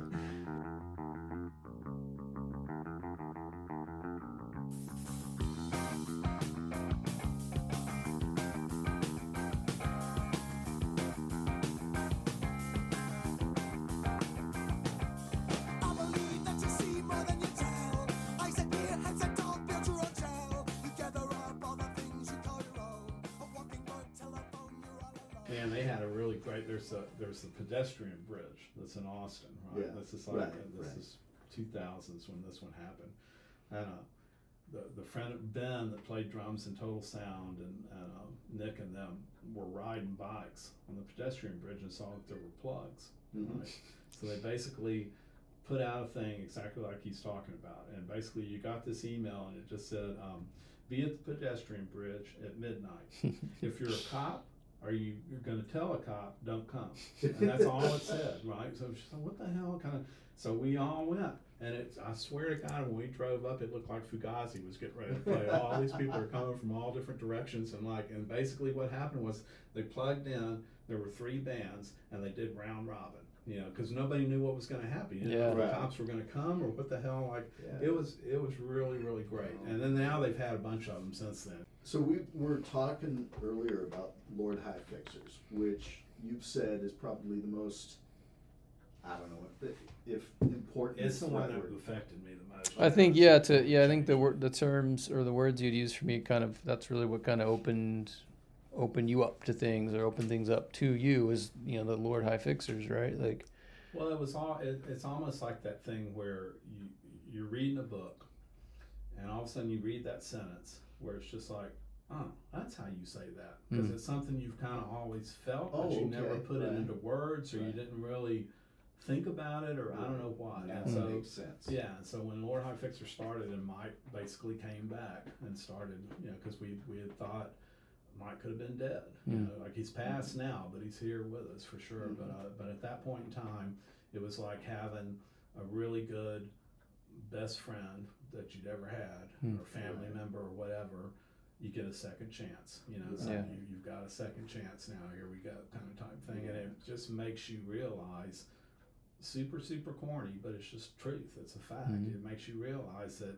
There's a there's a pedestrian bridge that's in Austin, right? Yeah, This is like right, this right. is 2000s when this one happened, and uh, the the friend of Ben that played drums in Total Sound and, and uh, Nick and them were riding bikes on the pedestrian bridge and saw that there were plugs. Mhm. Right? So they basically put out a thing exactly like he's talking about, and basically you got this email and it just said, um, "Be at the pedestrian bridge at midnight." if you're a cop, are you you're going to tell a cop don't come? And that's all it said, right? So she said, what the hell kind of? So we all went, and it's I swear to God, when we drove up, it looked like Fugazi was getting ready to play. all these people are coming from all different directions, and like, and basically what happened was they plugged in. There were three bands, and they did round robin. You know, because nobody knew what was going to happen. You know if Yeah. the cops were going to come or what the hell. Like, Yeah. it was it was really really great. And then now they've had a bunch of them since then. So we were talking earlier about Lord High Fixers, which you've said is probably the most, I don't know if, if important. It's the one that record. affected me the most. I think yeah to yeah I think the word the terms or the words you'd use for me kind of that's really what kind of opened opened you up to things or opened things up to you is you know the Lord High Fixers right like Well, it was all. It, it's almost like that thing where you you're reading a book, and all of a sudden you read that sentence where it's just like, oh, that's how you say that because Mm. it's something you've kind of always felt, but Oh, you never okay, put it into words, or you didn't really think about it, or I don't know why. Now And it so makes sense. Yeah, and so when Lord High Fixer started, and Mike basically came back and started, you know, because we we had thought Mike could have been dead, you Mm. know, like he's passed now, but he's here with us for sure. But uh, but at that point in time, it was like having a really good best friend that you'd ever had, Mm. or family member, or whatever. You get a second chance, you know. So Yeah. you, you've got a second chance now. Here we go, kind of type thing, and it just makes you realize super super corny, but it's just truth. It's a fact. Mhm. It makes you realize that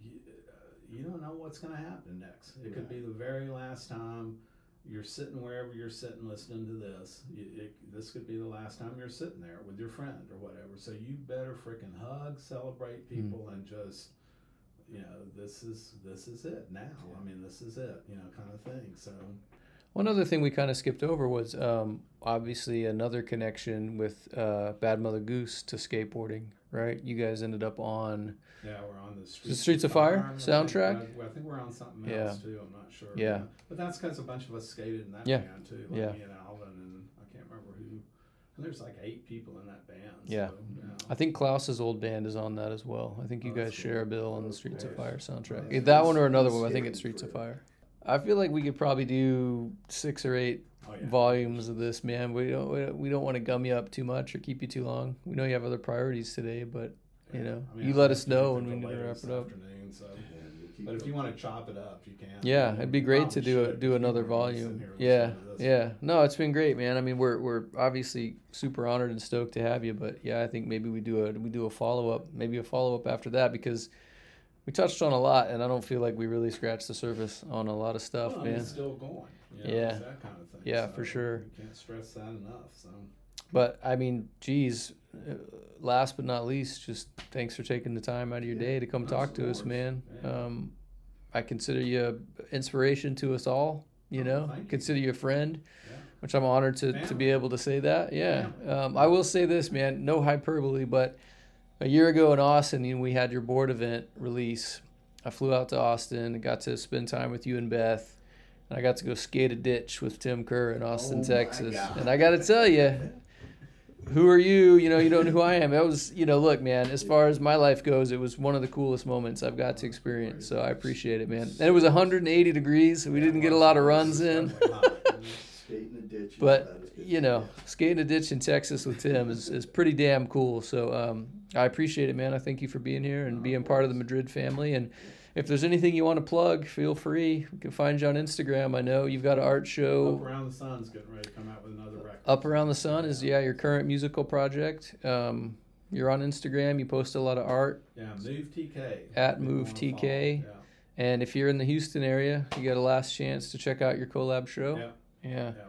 you, uh, you don't know what's going to happen next. It could be the very last time you're sitting wherever you're sitting listening to this. You, it, this could be the last time you're sitting there with your friend or whatever. So you better freaking hug, celebrate people, and just you know this is this is it now. I mean this is it. You know, kind of thing. So One other thing we kind of skipped over was um, obviously another connection with uh, Bad Mutha Goose to skateboarding, right? You guys ended up on, Yeah, we're on the Streets, Streets of Fire think. soundtrack? I, I think we're on something Yeah. else too. I'm not sure. Yeah. but that's because a bunch of us skated in that Yeah. band too. Like Yeah. me and I can't remember who. And there's like eight people in that band. Yeah. So. I think Klaus's old band is on that as well. I think you Oh, guys share a bill on the Streets of. Fire soundtrack. Nice. That one or another one. I think it's Streets of Fire. I feel like we could probably do six or eight oh, yeah. volumes of this, man. We don't we don't- want to gum you up too much or keep you too long. We know you have other priorities today, but you know, you I let us know when we need to wrap it up. So. And you'll keep But if you want to chop it up, you can. Yeah, it'd be great to do it, should, do another people are gonna be sitting volume. Yeah, listening to this. yeah. No, it's been great, man. I mean, we're we're obviously super honored and stoked to have you, but yeah, I think maybe we do a we do a follow up, maybe a follow up after that because we touched on a lot, and I don't feel like we really scratched the surface on a lot of stuff, Well, I mean, man. It's still going. You know, Yeah. That kind of thing. Yeah, so for sure. Can't stress that enough. So. But I mean, geez, uh, last but not least, just thanks for taking the time out of your Yeah, day to come talk to us, man. Yeah. Um, I consider you inspiration to us all. You Oh, know, you. consider you a friend, Yeah. which I'm honored to, to be able to say that. Yeah. Um, I will say this, man, no hyperbole, but a year ago in Austin, you know, we had your board event release. I flew out to Austin and got to spend time with you and Beth. And I got to go skate a ditch with Tim Kerr in Austin, Oh Texas. And I got to tell you, who are you? You know, you don't know who I am. That was, you know, look, man, as far as my life goes, it was one of the coolest moments I've got to experience. So I appreciate it, man. And it was 180 degrees. We didn't get a lot of runs in. But you know, skating a ditch in Texas with Tim is, is pretty damn cool. So um, I appreciate it, man. I thank you for being here and being part of the. Madrid family. And if there's anything you want to plug, feel free. You can find you on Instagram. I know you've got an art show. Up. Around the Sun's getting ready to come out with another record. Up Around the Sun is yeah your current musical project. Um, you're on Instagram. You post a lot of art. Yeah, Move TK. At Move TK. follow. And if you're in the Houston area, you got a last chance to check out your collab show. Yeah. Yeah. Yeah.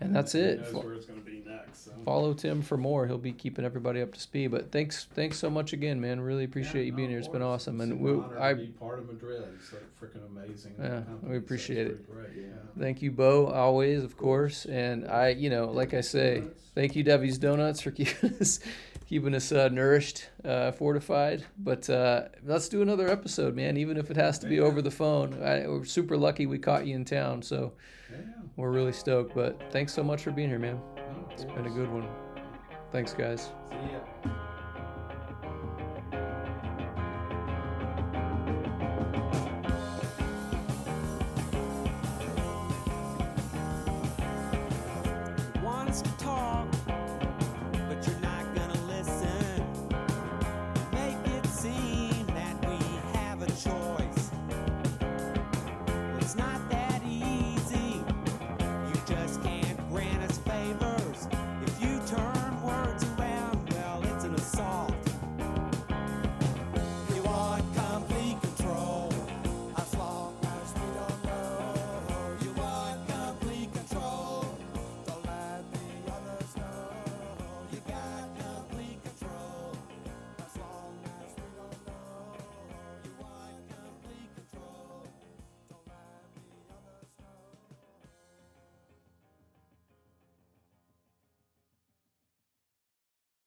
And that's Who it. knows where it's going to be. So. Follow Tim for more. He'll be keeping everybody up to speed. But thanks, thanks so much again, man. Really appreciate Yeah, you being here. It's been awesome, It's and an we, honor I to be part of Madrid. It's like freaking amazing. Yeah, company, we appreciate it's it. Yeah. thank you, Bo, always, of course. And I, you know, like I say, thank you, Debbie's Donuts, for keeping us, keeping us uh, nourished, uh, fortified. But uh, let's do another episode, man. Even if it has to be over the phone. I, we're super lucky we caught you in town, so we're really stoked. But thanks so much for being here, man. It's been a good one. Thanks, guys. See ya.